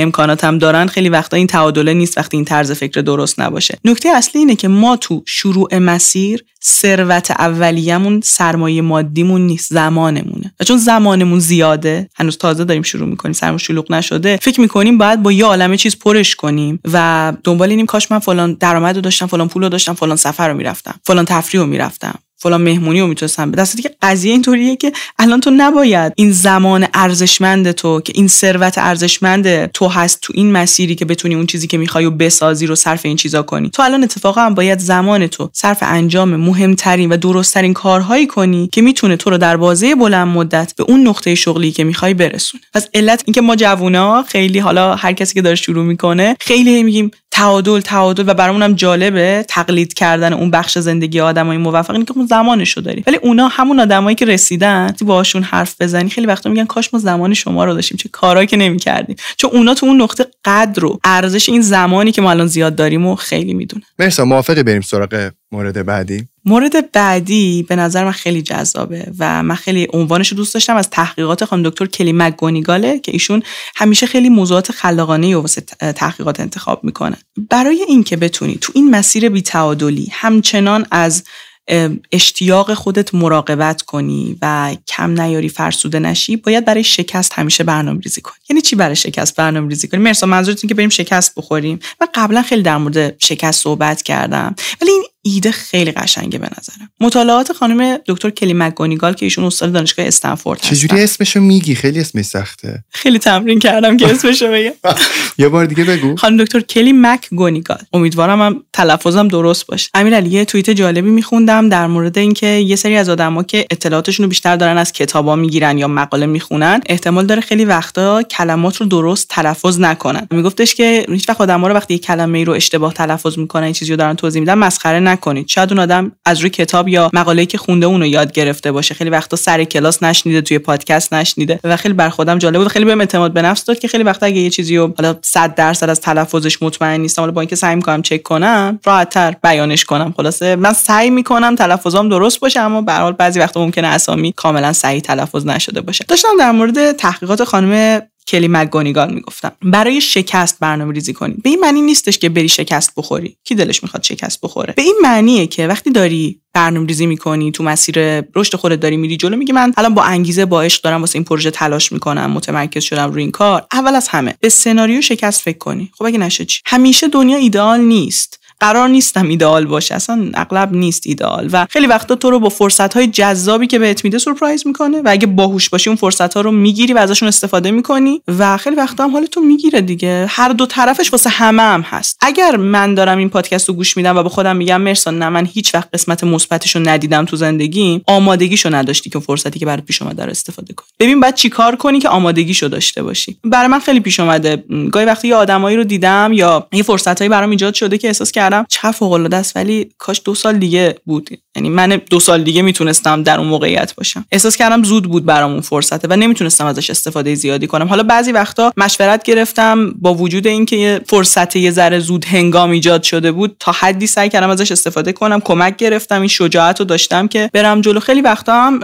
امکانات هم دارن خیلی وقتا این تعادله نیست وقتی این طرز فکر درست نباشه. نکته اصلی اینه که ما تو شروع مسیر ثروت اولیه‌مون سرمایه مادیمون نیست زمانمونه. و چون زمانمون زیاده هنوز تازه داریم شروع می‌کنیم سرمون شلوغ نشده فکر می‌کنیم باید با یه عالمه چیز پرش کنیم و دنبال اینیم کاش من فلان درآمد رو داشتم فلان پول رو داشتم فلان سفر رو می‌رفتم فلان تفریح رو می‌رفتم. فلان مهمونی رو می‌تونستم به دستی که قضیه اینطوریه که الان تو نباید این زمان ارزشمند تو که این ثروت ارزشمند تو هست تو این مسیری که بتونی اون چیزی که می‌خوای و بسازی رو صرف این چیزا کنی. تو الان اتفاقا هم باید زمان تو صرف انجام مهمترین و درستترین کارهایی کنی که می‌تونه تو رو در بازه بلند مدت به اون نقطه شغلی که می‌خوای برسونه. پس علت اینکه ما جوونا خیلی حالا هر کسی که داره شروع می‌کنه خیلی میگیم تعادل تعادل و برامون هم جالبه تقلید کردن اون بخش زندگی آدمای موفق. اینه که اون زمانشو داری. ولی اونا همون آدمایی که رسیدن باشون حرف بزنی خیلی وقتا میگن کاش ما زمان شما رو داشتیم چه کارایی که نمی‌کردیم. چون اونا تو اون نقطه قدر رو ارزش این زمانی که ما الان زیاد داریم و خیلی می‌دونن. مرسا موافقی بریم سراغ مورد بعدی؟ مورد بعدی به نظر من خیلی جذابه و من خیلی عنوانش رو دوست داشتم از تحقیقات خانم دکتر کلی مگونیگاله که ایشون همیشه خیلی موضوعات خلاقانه و واسه تحقیقات انتخاب می‌کنه. برای اینکه بتونی تو این مسیر بیتعادلی همچنان از اشتیاق خودت مراقبت کنی و کم نیاری فرسوده نشی باید برای شکست همیشه برنامه ریزی کنی. یعنی چی برای شکست برنامه ریزی کنی؟ مرسا منظورت که بریم شکست بخوریم. من قبلا خیلی در مورد شکست صحبت کردم. ولی این ایده خیلی قشنگه به نظرم. مطالعات خانم دکتر کلی مکگونیگال که ایشون استاد دانشگاه استنفورد هستن. چجوری اسمشو میگی؟ خیلی اسمش سخته. خیلی تمرین کردم که اسمشو بگم. یه بار دیگه بگو. خانم دکتر کلی مکگونیگال. امیدوارم هم تلفظم درست باشه. امیرعلی یه توییت جالبی میخوندم در مورد اینکه یه سری از آدما که اطلاعاتشون رو بیشتر دارن از کتابا می‌گیرن یا مقاله می‌خونن احتمال داره خیلی وقتا کلمات رو درست تلفظ نکنن. میگفتش که هیچ وقت آدما رو وقتی یه کلمه ای رو اشتباه تلفظ می‌کنن این چیزی رو دارن توضیح میدن مسخره نکنید. شاید اون آدم از روی کتاب یا مقاله‌ای که خونده اونو یاد گرفته باشه. خیلی وقتا سر کلاس نشنیده توی پادکست نشنیده و خیلی بر خودم جالب بود. خیلی بهم اعتماد به نفس داد که خیلی وقتا اگه یه چیزی رو حالا 100 درصد از تلفظش مطمئن نیستم حالا با اینکه سعی می‌کنم چک کنم راحت‌تر بیانش کنم. خلاصه من سعی می‌کنم تلفظام درست باشه اما به حال بعضی وقتا ممکنه اسامی کاملا صحیح تلفظ نشده باشه. داشتم در مورد تحقیقات خانم کلی مگانیگان می‌گفتم. برای شکست برنامه ریزی کنید به این معنی نیستش که بری شکست بخوری. کی دلش می‌خواد شکست بخوره؟ به این معنیه که وقتی داری برنامه ریزی می‌کنی تو مسیر رشد خودت داری میری جلو میگی من الان با انگیزه با عشق دارم واسه این پروژه تلاش می‌کنم متمرکز شدم روی این کار. اول از همه به سناریو شکست فکر کنی. خب اگه نشه چی؟ همیشه دنیا ایدئال نیست. قرار نیستم ایدئال باشه اصلا اغلب نیست ایدئال. و خیلی وقتا تو رو با فرصت های جذابی که بهت میده سورپرایز می‌کنه و اگه باهوش باشی اون فرصت ها رو می‌گیری و ازشون استفاده می‌کنی و خیلی وقتا هم حال تو می‌گیره دیگه. هر دو طرفش واسه همه هم هست. اگر من دارم این پادکست رو گوش میدم و به خودم میگم مرسان نه من هیچ وقت قسمت مثبتش رو ندیدم تو زندگیم آمادگیشو نداشتی که فرصتی که برات پیش اومده رو استفاده کنی. ببین بعد چیکار کنی که آمادگیشو داشته باشی؟ برای من خیلی پیش اومده. گاهی وقتی یه آدمایی رو دیدم یا یه فرصتایی برام ایجاد شده که احساس چه فوق العاده است ولی کاش دو سال دیگه بود. یعنی من دو سال دیگه می‌تونستم در اون موقعیت باشم. احساس کردم زود بود برام اون فرصته و نمی‌تونستم ازش استفاده زیادی کنم. حالا بعضی وقتا مشورت گرفتم با وجود اینکه فرصت یه ذره زود هنگام ایجاد شده بود تا حدی سعی کردم ازش استفاده کنم کمک گرفتم این شجاعت رو داشتم که برم جلو. خیلی وقتا هم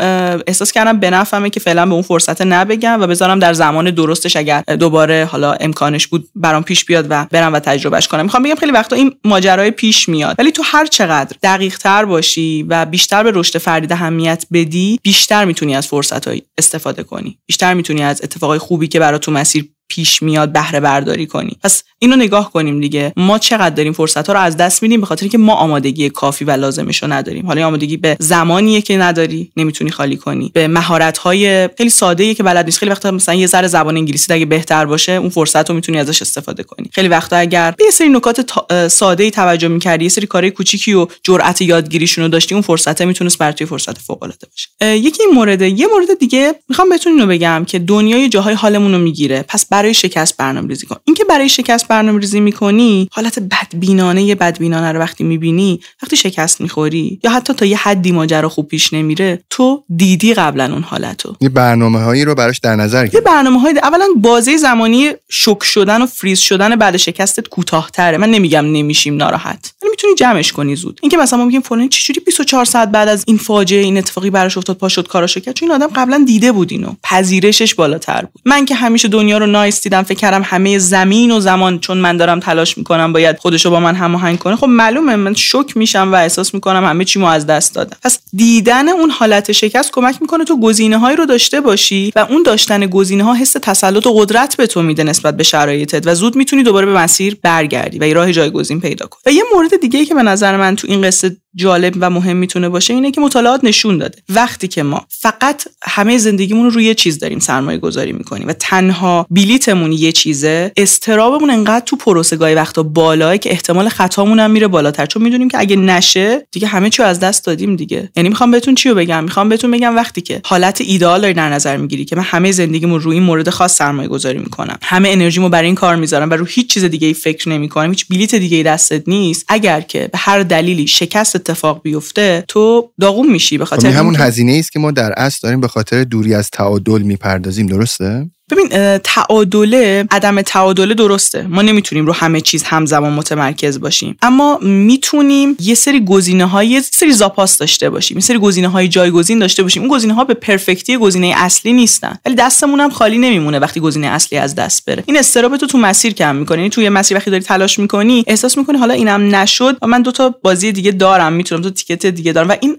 احساس کردم به نفعمه که فعلا به اون فرصت نبگم و بذارم در زمان درستش اگر دوباره حالا امکانش بود برام پیش بیاد و برم و تجربهش کنم. می‌خوام بگم خیلی وقتا این ماجرای پیش میاد. ولی تو هر چقدر دقیق تر باشی و بیشتر به رشد فردی اهمیت بدی بیشتر می‌تونی از فرصت استفاده کنی. بیشتر می‌تونی از اتفاقای خوبی که برات تو مسیر پیش میاد بهره برداری کنی. پس اینو نگاه کنیم دیگه. ما چقدر داریم فرصت ها رو از دست میدیم به خاطر که ما آمادگی کافی و لازمش رو نداریم. حالا آمادگی به زمانیه که نداری نمی‌تونی خالی کنی. به مهارت های خیلی ساده ای که بلد نیست. خیلی وقتا مثلا یه ذره زبان انگلیسی اگه بهتر باشه اون فرصت رو می‌تونی ازش استفاده کنی. خیلی وقتا اگر به یه سری نکات ساده ای توجه می‌کردی یه سری کارهای کوچیکی و جرأت یادگیریشون رو داشتی اون فرصت می‌تونست برای فرصت فوق العاده باشه یکی این مورد یه مورد دیگه می‌خوام بهتون اینو بگم که دنیای جاهای حالمون رو می‌گیره. پس برای شکست برنامه ریزی کن. اینکه برای شکست برنامه ریزی می‌کنی حالت بدبینانه بدبینانه رو وقتی می‌بینی وقتی شکست می‌خوری یا حتی تا یه حدی ماجرا خوب پیش نمیره تو دیدی قبلا اون حالتو. یه برنامه هایی رو براش در نظر گرفت. یه برنامه های اولا بازه زمانی شک شدن و فریز شدن بعد شکستت کوتاهتره. من نمیگم نمیشیم ناراحت. ولی می‌تونی جمعش کنی زود. اینکه مثلا میگیم فلان چجوری 24 ساعت بعد از این فاجعه این اتفاقی براش افتاد پا شد کاراشو کرد. چون این آدم قبلا دیده بود اینو. پذیرشش بالاتر بود. من که همیشه دنیا رو نایس دیدم فکر کردم همه زمین و زمان چون من دارم تلاش می‌کنم باید خودشو با من هماهنگ کنه. خب معلومه من شک میشم و احساس می‌کنم همه چیمو از دست دادم پس دیدن اون حالت شکست کمک می‌کنه تو گزینه هایی رو داشته باشی و اون داشتن گزینه ها حس تسلط و قدرت به تو میده نسبت به شرایطت و زود می‌تونی دوباره به مسیر برگردی و یه راه جایگزین پیدا کنی. و یه مورد دیگه ای که به نظر من تو این قصه جالب و مهم می‌تونه باشه اینه که مطالعات نشون داده. وقتی که ما فقط همه زندگیمون رو روی یه چیز داریم سرمایه گذاری می‌کنیم و تنها بلیتمون یه چیزه استرابمون انقدر تو پروسه گاهی وقتا بالاه که احتمال خطامون هم میره بالاتر. چون می‌دونیم که اگه نشه دیگه همه چی از دست دادیم دیگه. یعنی می‌خوام بهتون چی بگم؟ می‌خوام بهتون بگم وقتی که حالت ایدئال داری در نظر می‌گیری که من همه زندگیمو روی این مورد خاص سرمایه گذاری می‌کنم. همه انرژیمو برای این کار می‌ذارم و رو هیچ چیز دیگه ای فکر نمی‌کنم. هیچ بلیت دیگه ای دستت نیست. اگر که به هر دلیلی شکست اتفاق بیفته تو داغون میشی به خاطر خب همون هزینه است که ما در اصل داریم به خاطر دوری از تعادل می‌پردازیم درسته؟ ببین تعادله عدم تعادله درسته. ما نمی‌تونیم رو همه چیز همزمان متمرکز باشیم. اما می‌تونیم یه سری گزینه های یه سری زاپاس داشته باشیم. یه سری گزینه های جایگزین داشته باشیم. اون گزینه ها به پرفکتی گزینه اصلی نیستن. ولی دستمون هم خالی نمیمونه وقتی گزینه اصلی از دست بره. این استراب تو تو مسیر کم می‌کنه یعنی توی مسیر وقتی داری تلاش می‌کنی احساس می‌کنی حالا اینم نشد و من دو تا بازی دیگه دارم. می‌تونم دو ticket دیگه دارم. و این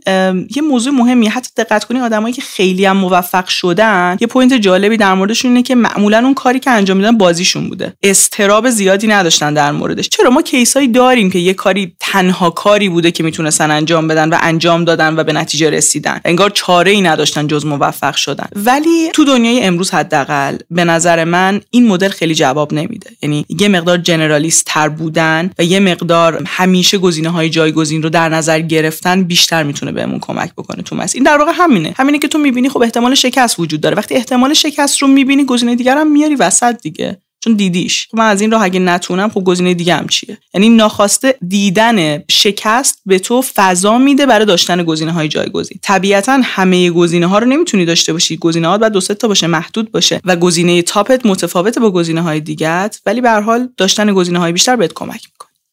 یه موضوع مهمیه. حتی دقت کنی آدمایی که خیلی هم موفق شدن یه point جالبی در موردشون که معمولا اون کاری که انجام میدن بازیشون بوده. اضطراب زیادی نداشتن در موردش. چرا؟ ما case ایی داریم که یه کاری تنها کاری بوده که می‌تونستن انجام بدن و انجام دادن و به نتیجه رسیدن. انگار چاره ای نداشتن جز موفق شدن. ولی تو دنیای امروز حداقل به نظر من این مدل خیلی جواب نمیده. یعنی یه مقدار generalist تر بودن و یه مقدار همیشه گزینه های جایگزین رو در نظر گرفتن بیشتر می‌تونه بهمون کمک بکنه تو مسیر. این در واقع همینه. همینه که تو می‌بینی خب احتمال شکست وجود داره. وقتی احتمال شکست رو می‌بینی گزینه دیگر هم میاری وسط دیگه چون دیدیش. خب من از این راه اگه نتونم خب گزینه دیگه هم چیه؟ یعنی ناخواسته دیدن شکست به تو فضا میده برای داشتن گزینه های جایگزین. طبیعتا همه گزینه ها رو نمی‌تونی داشته باشی. گزینه ها باید دو تا باشه محدود باشه و گزینه تاپت متفاوته با گزینه های دیگه ولی به هر حال داشتن گزینه های بیشتر بهت کمک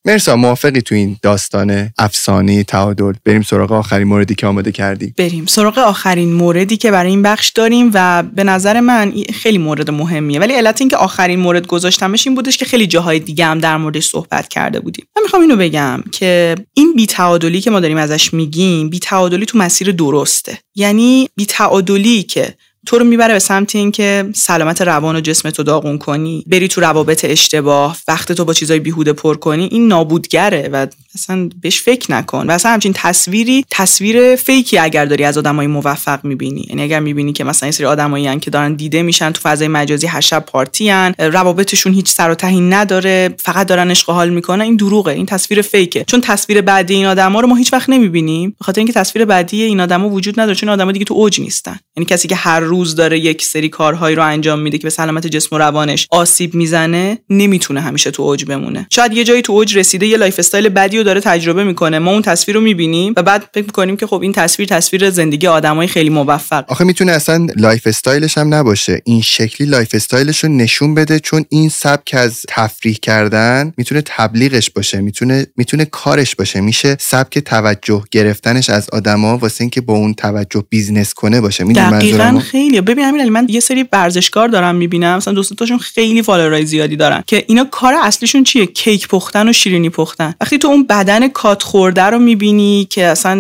مرسا موافقی تو این داستان افسانه تعادل؟ بریم سراغ آخرین موردی که آماده کردی. بریم سراغ آخرین موردی که برای این بخش داریم و به نظر من خیلی مورد مهمیه. ولی علت اینکه آخرین مورد گذاشتمش این بودش که خیلی جاهای دیگه هم در موردش صحبت کرده بودیم. من می‌خوام اینو بگم که این بیتعادلی که ما داریم ازش میگیم بیتعادلی تو مسیر درسته. یعنی بیتعادلی که تو رو می‌بره به سمت اینکه سلامت روان و جسم تو داغون کنی بری تو روابط اشتباه وقت تو با چیزای بیهوده پر کنی. این نابودگره و اصلا بهش فکر نکن. و اصلا همچین تصویری تصویر فیکی اگر داری از آدمای موفق می‌بینی. یعنی اگر می‌بینی که مثلا این سری آدمایی که دارن دیده میشن تو فضای مجازی هر شب پارتی هن روابطشون هیچ سر و تهی نداره فقط دارن عشق حال می‌کنن این دروغه این تصویر فیکه. چون تصویر بعدی این آدما رو ما هیچ وقت نمی‌بینیم به خاطر اینکه تصویر بعدی این آدما وجود نداره چون آدما دیگه تو اوج نیستن. یعنی کسی که هر روز داره یک سری کارهایی رو انجام میده که به سلامت جسم و روانش آسیب می‌زنه نمی‌تونه همیشه تو اوج بمونه. شاید یه جایی تو اوج رسیده یه lifestyle بدی داره تجربه می‌کنه. ما اون تصویر رو می‌بینیم و بعد فکر می‌کنیم که خب این تصویر تصویر زندگی آدمای خیلی موفق. آخه می‌تونه اصلا lifestyle ش هم نباشه. این شکلی lifestyle ش رو نشون بده چون این سبک از تفریح کردن می‌تونه تبلیغش باشه می‌تونه می‌تونه کارش باشه. میشه سبک توجه گرفتنش از آدما واسه اینکه با اون توجه business کنه باشه. دقیقاً خیلی ببین همین من یه سری ورزشکار دارم می‌بینم. مثلا دوستاشون خیلی follower ای زیادی دارن که اینا کار اصلیشون چیه؟ کیک پختن و شیرینی پختن. وقتی تو اون بدن cut خورده رو می‌بینی که اصلا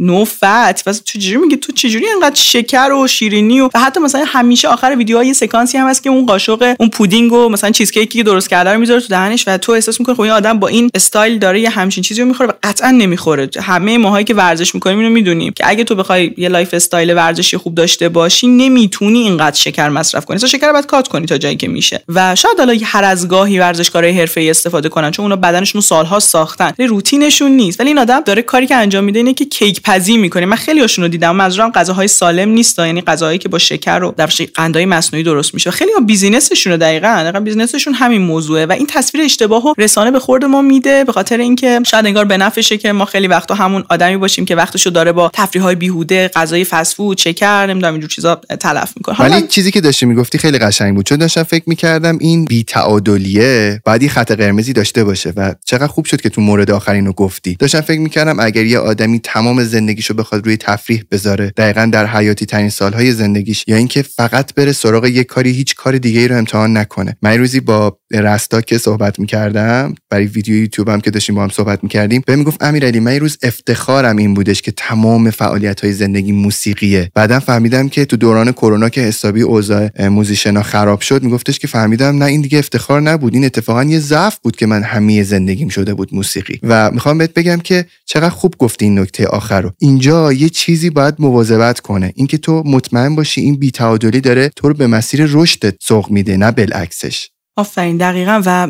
no fat واسه چجوری میگه تو چجوری انقدر شکر و شیرینی و, حتی مثلا همیشه آخر ویدیوها یه سکانسی هم هست که اون قاشق اون پودینگ و مثلا چیز کیکی که درست کرده رو می‌ذاره تو دهنش و تو احساس می‌کنی خب این آدم با این استایل داره یه همچین چیزی رو می‌خوره و قطعا نمی‌خوره. همه ماهایی که ورزش می‌کنیم اینو می‌دونیم که اگه تو بخوای یه lifestyle ورزشی خوب داشته باشی نمی‌تونی اینقدر شکر مصرف کنی. شکر باید cut کنی تا جایی که میشه. و شاید حالا هر از گاهی ورزشکارای حرفه‌ای استفاده کنن چون اونا بدنشون سالها ساختن. روتینشون نیست. ولی این آدم داره کاری که انجام میده اینه که کیک پزی می‌کنه. من خیلی هاشون رو دیدم منظورم غذاهای سالم نیست یعنی غذاهایی که با شکر و در قندهای مصنوعی درست میشه. خیلی ها بیزینسشون رو دقیقاً دقیقاً بیزینسشون همین موضوعه و این تصویر اشتباه و رسانه به خورد ما میده به خاطر اینکه شاید انگار به نفعشه که ما خیلی وقتا همون آدمی باشیم که وقتشو داره با تفریح‌های بیهوده غذای فست فود شکر نمی‌دونم اینجور چیزا تلف می‌کنه. ولی چیزی که داشتی می‌گفتی خیلی قشنگ بود. چون داشتم فکر می‌کردم این بی تعادلیه بعدی خط قرمزی داشته باشه و چقدر خوب شد که تو مورد آخرین رو گفتی. داشتم فکر می‌کردم اگر یه آدمی تمام زندگیشو بخواد روی تفریح بذاره دقیقا در حیاتی ترین سالهای زندگیش یا اینکه فقط بره سراغ یه کاری هیچ کار دیگه ای رو امتحان نکنه. من روزی با رستا که صحبت می‌کردم برای ویدیو یوتیوب هم که داشتیم با هم صحبت می‌کردیم به می‌گفت امیرعلی من روز افتخارم این بودش که تمام فعالیت های زندگی موسیقیه. بعدا فهمیدم که تو دوران کرونا که حسابی اوضاع موزیشنا خراب شد میگفتش که فهمیدم نه این دیگه افتخار نبود. این اتفاقا یه ضعف بود که من همه زندگیم شده بود موسیقی. و می‌خوام بهت بگم که چقدر خوب گفتی این نکته آخر رو. اینجا یه چیزی باید مواظبت کنه. اینکه تو مطمئن باشی این بیتعادلی داره تو رو به مسیر رشدت سوق میده نه بالعکسش. آفرین دقیقا. و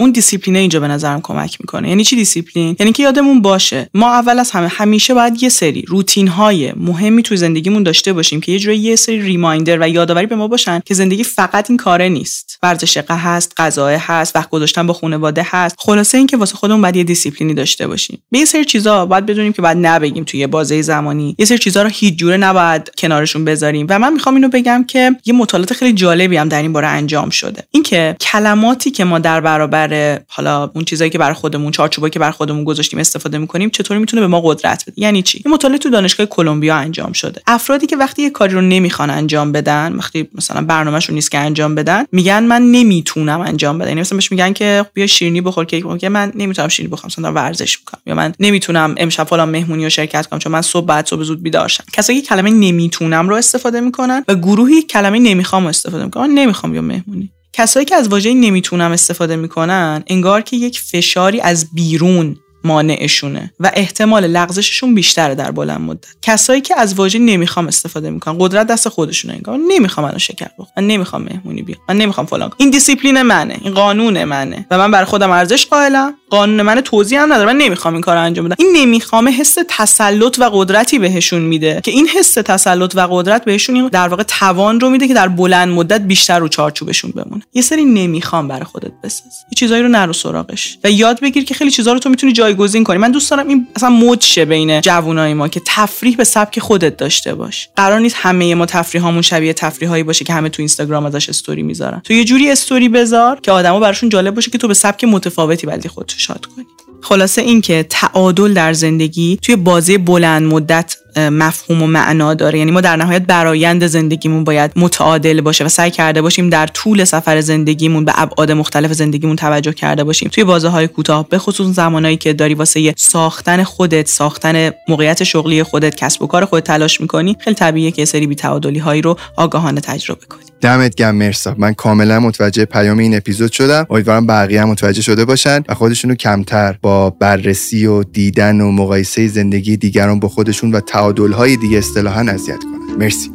اون دیسیپلین اینجا به نظرم کمک می‌کنه. یعنی چی دیسیپلین؟ یعنی که یادمون باشه ما اول از همه همیشه باید یه سری روتین های مهمی توی زندگیمون داشته باشیم که یه جوری یه سری reminder و یادآوری به ما باشن که زندگی فقط این کاره نیست. ورزش هست غذا هست وقت گذاشتن با خانواده هست. خلاصه اینکه واسه خودمون باید یه دیسیپلینی داشته باشیم. به یه سری چیزا باید بدونیم که باید نه بگیم توی بازه زمانی. یه سری چیزا رو هیچ جوره نباید کنارشون بذاریم. و من می‌خوام اینو بگم که یه مطالعات خیلی جالبی هم در این باره انجام شده. اینکه کلماتی که ما در برابر حالا اون چیزایی که برای خودمون چارچوبایی که برای خودمون گذاشتیم استفاده می‌کنیم چطوری می‌تونه به ما قدرت بده؟ یعنی چی؟ این مطالعه تو دانشگاه کلمبیا انجام شده. افرادی که وقتی یه کاری رو نمی‌خوان انجام بدن وقتی مثلا برنامهشون نیست که انجام بدن میگن من نمی‌تونم انجام بدم یعنی مثلا بهش میگن که بیا شیرینی بخور کیک بخور من نمی‌تونم شیرینی بخورم مثلا ورزش می‌کنم. یا من نمی‌تونم امشب فلان مهمونی رو شرکت کنم چون من صبح باید صبح زود بیدار شم. کسایی که کلمه نمی‌تونم رو استفاده می‌کنن و گروهی کلمه نمی‌خوام استفاده می‌کنن نمی‌خوام بیام مهمونی. کسایی که از واژه نمی‌تونم استفاده می‌کنن انگار که یک فشاری از بیرون مانعشونه و احتمال لغزششون بیشتره در بلند مدت. کسایی که از واژه نمی‌خوام استفاده می‌کنن قدرت دست خودشونه. انگار نمی‌خوام من شکر بخورم. من نمی‌خوام مهمونی بیام. من نمی‌خوام فلان. این دیسیپلین منه. این قانون منه. و من برای خودم ارزش قائلم. قانون من توضیح هم نداره. من نمی‌خوام این کار انجام بدم. این نمی‌خوام حس تسلط و قدرتی بهشون میده که این حس تسلط و قدرت بهشون در واقع توان رو میده که در بلند مدت بیشتر رو چارچوبشون بمونه. یه سری نمی‌خوام برای خودت بساز. یه چیزایی رو نرو سراغش. و یاد بگیر که خیلی چیزا رو تو می‌تونی جایگزین کنی. من دوست دارم این اصلا مد شه بین جوانای ما که تفریح به سبک خودت داشته باش. قرار نیست همه ما تفریحامون شبیه تفریحایی باشه که همه تو اینستاگرام ازش استوری می‌ذارن. تو یه جوری استوری بذار که آدما براشون جالب باشه که تو به سبک متفاوتی ولی خودتو شاد کنی. خلاصه اینکه تعادل در زندگی توی بازی بلند مدت مفهوم و معنا داره. یعنی ما در نهایت برایند زندگیمون باید متعادل باشه و سعی کرده باشیم در طول سفر زندگیمون به ابعاد مختلف زندگیمون توجه کرده باشیم. توی بازه های کوتاه به خصوص زمانایی که داری واسه ساختن خودت ساختن موقعیت شغلی خودت کسب و کار خودت تلاش می‌کنی خیلی طبیعیه که سری بی‌تعادلی هایی رو آگاهانه تجربه کنی. دمت گرم مرسا. من کاملا متوجه پیام این اپیزود شدم. امیدوارم بقیه هم متوجه شده باشن و خودشونو کمتر با بررسی و دیدن و مقایسه زندگی دیگران با خودشون و تعادل های دیگه اصطلاحا اذیت کنن. مرسی.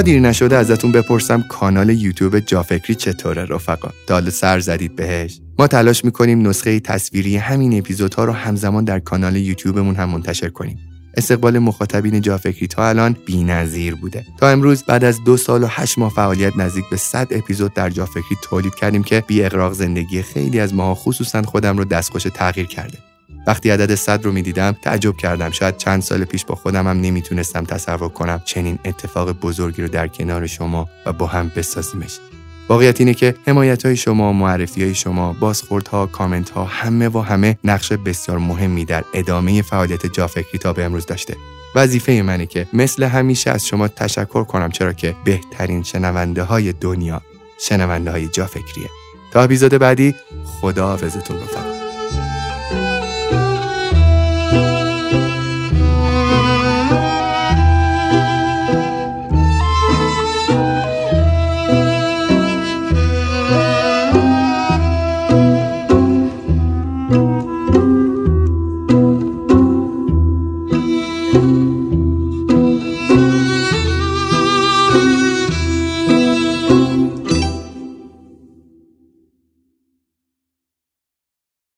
دیر نشده ازتون بپرسم کانال یوتیوب جافکری چطوره رفقا؟ دال سر زدید بهش؟ ما تلاش می‌کنیم نسخه تصویری همین اپیزودها رو همزمان در کانال یوتیوبمون هم منتشر کنیم. استقبال مخاطبین جافکری تا الان بی‌نظیر بوده. تا امروز بعد از دو سال و هشت ماه فعالیت نزدیک به 100 اپیزود در جافکری تولید کردیم که بی اقراق زندگی خیلی از ماها خصوصا خودم رو دستخوش تغییر کرده. وقتی عدد 100 رو می‌دیدم تعجب کردم شاید چند سال پیش با خودم هم نمی‌تونستم تصور کنم چنین اتفاق بزرگی رو در کنار شما و با هم بسازیمش واقعیت اینه که حمایت های شما، معرفی های شما، بازخوردها، کامنت ها همه و همه نقش بسیار مهمی در ادامه فعالیت جافکری تا به امروز داشته. وظیفه منه که مثل همیشه از شما تشکر کنم چرا که بهترین شنونده های دنیا شنونده های جافکریه. تا اپیزود بعدی خدا حافظتون.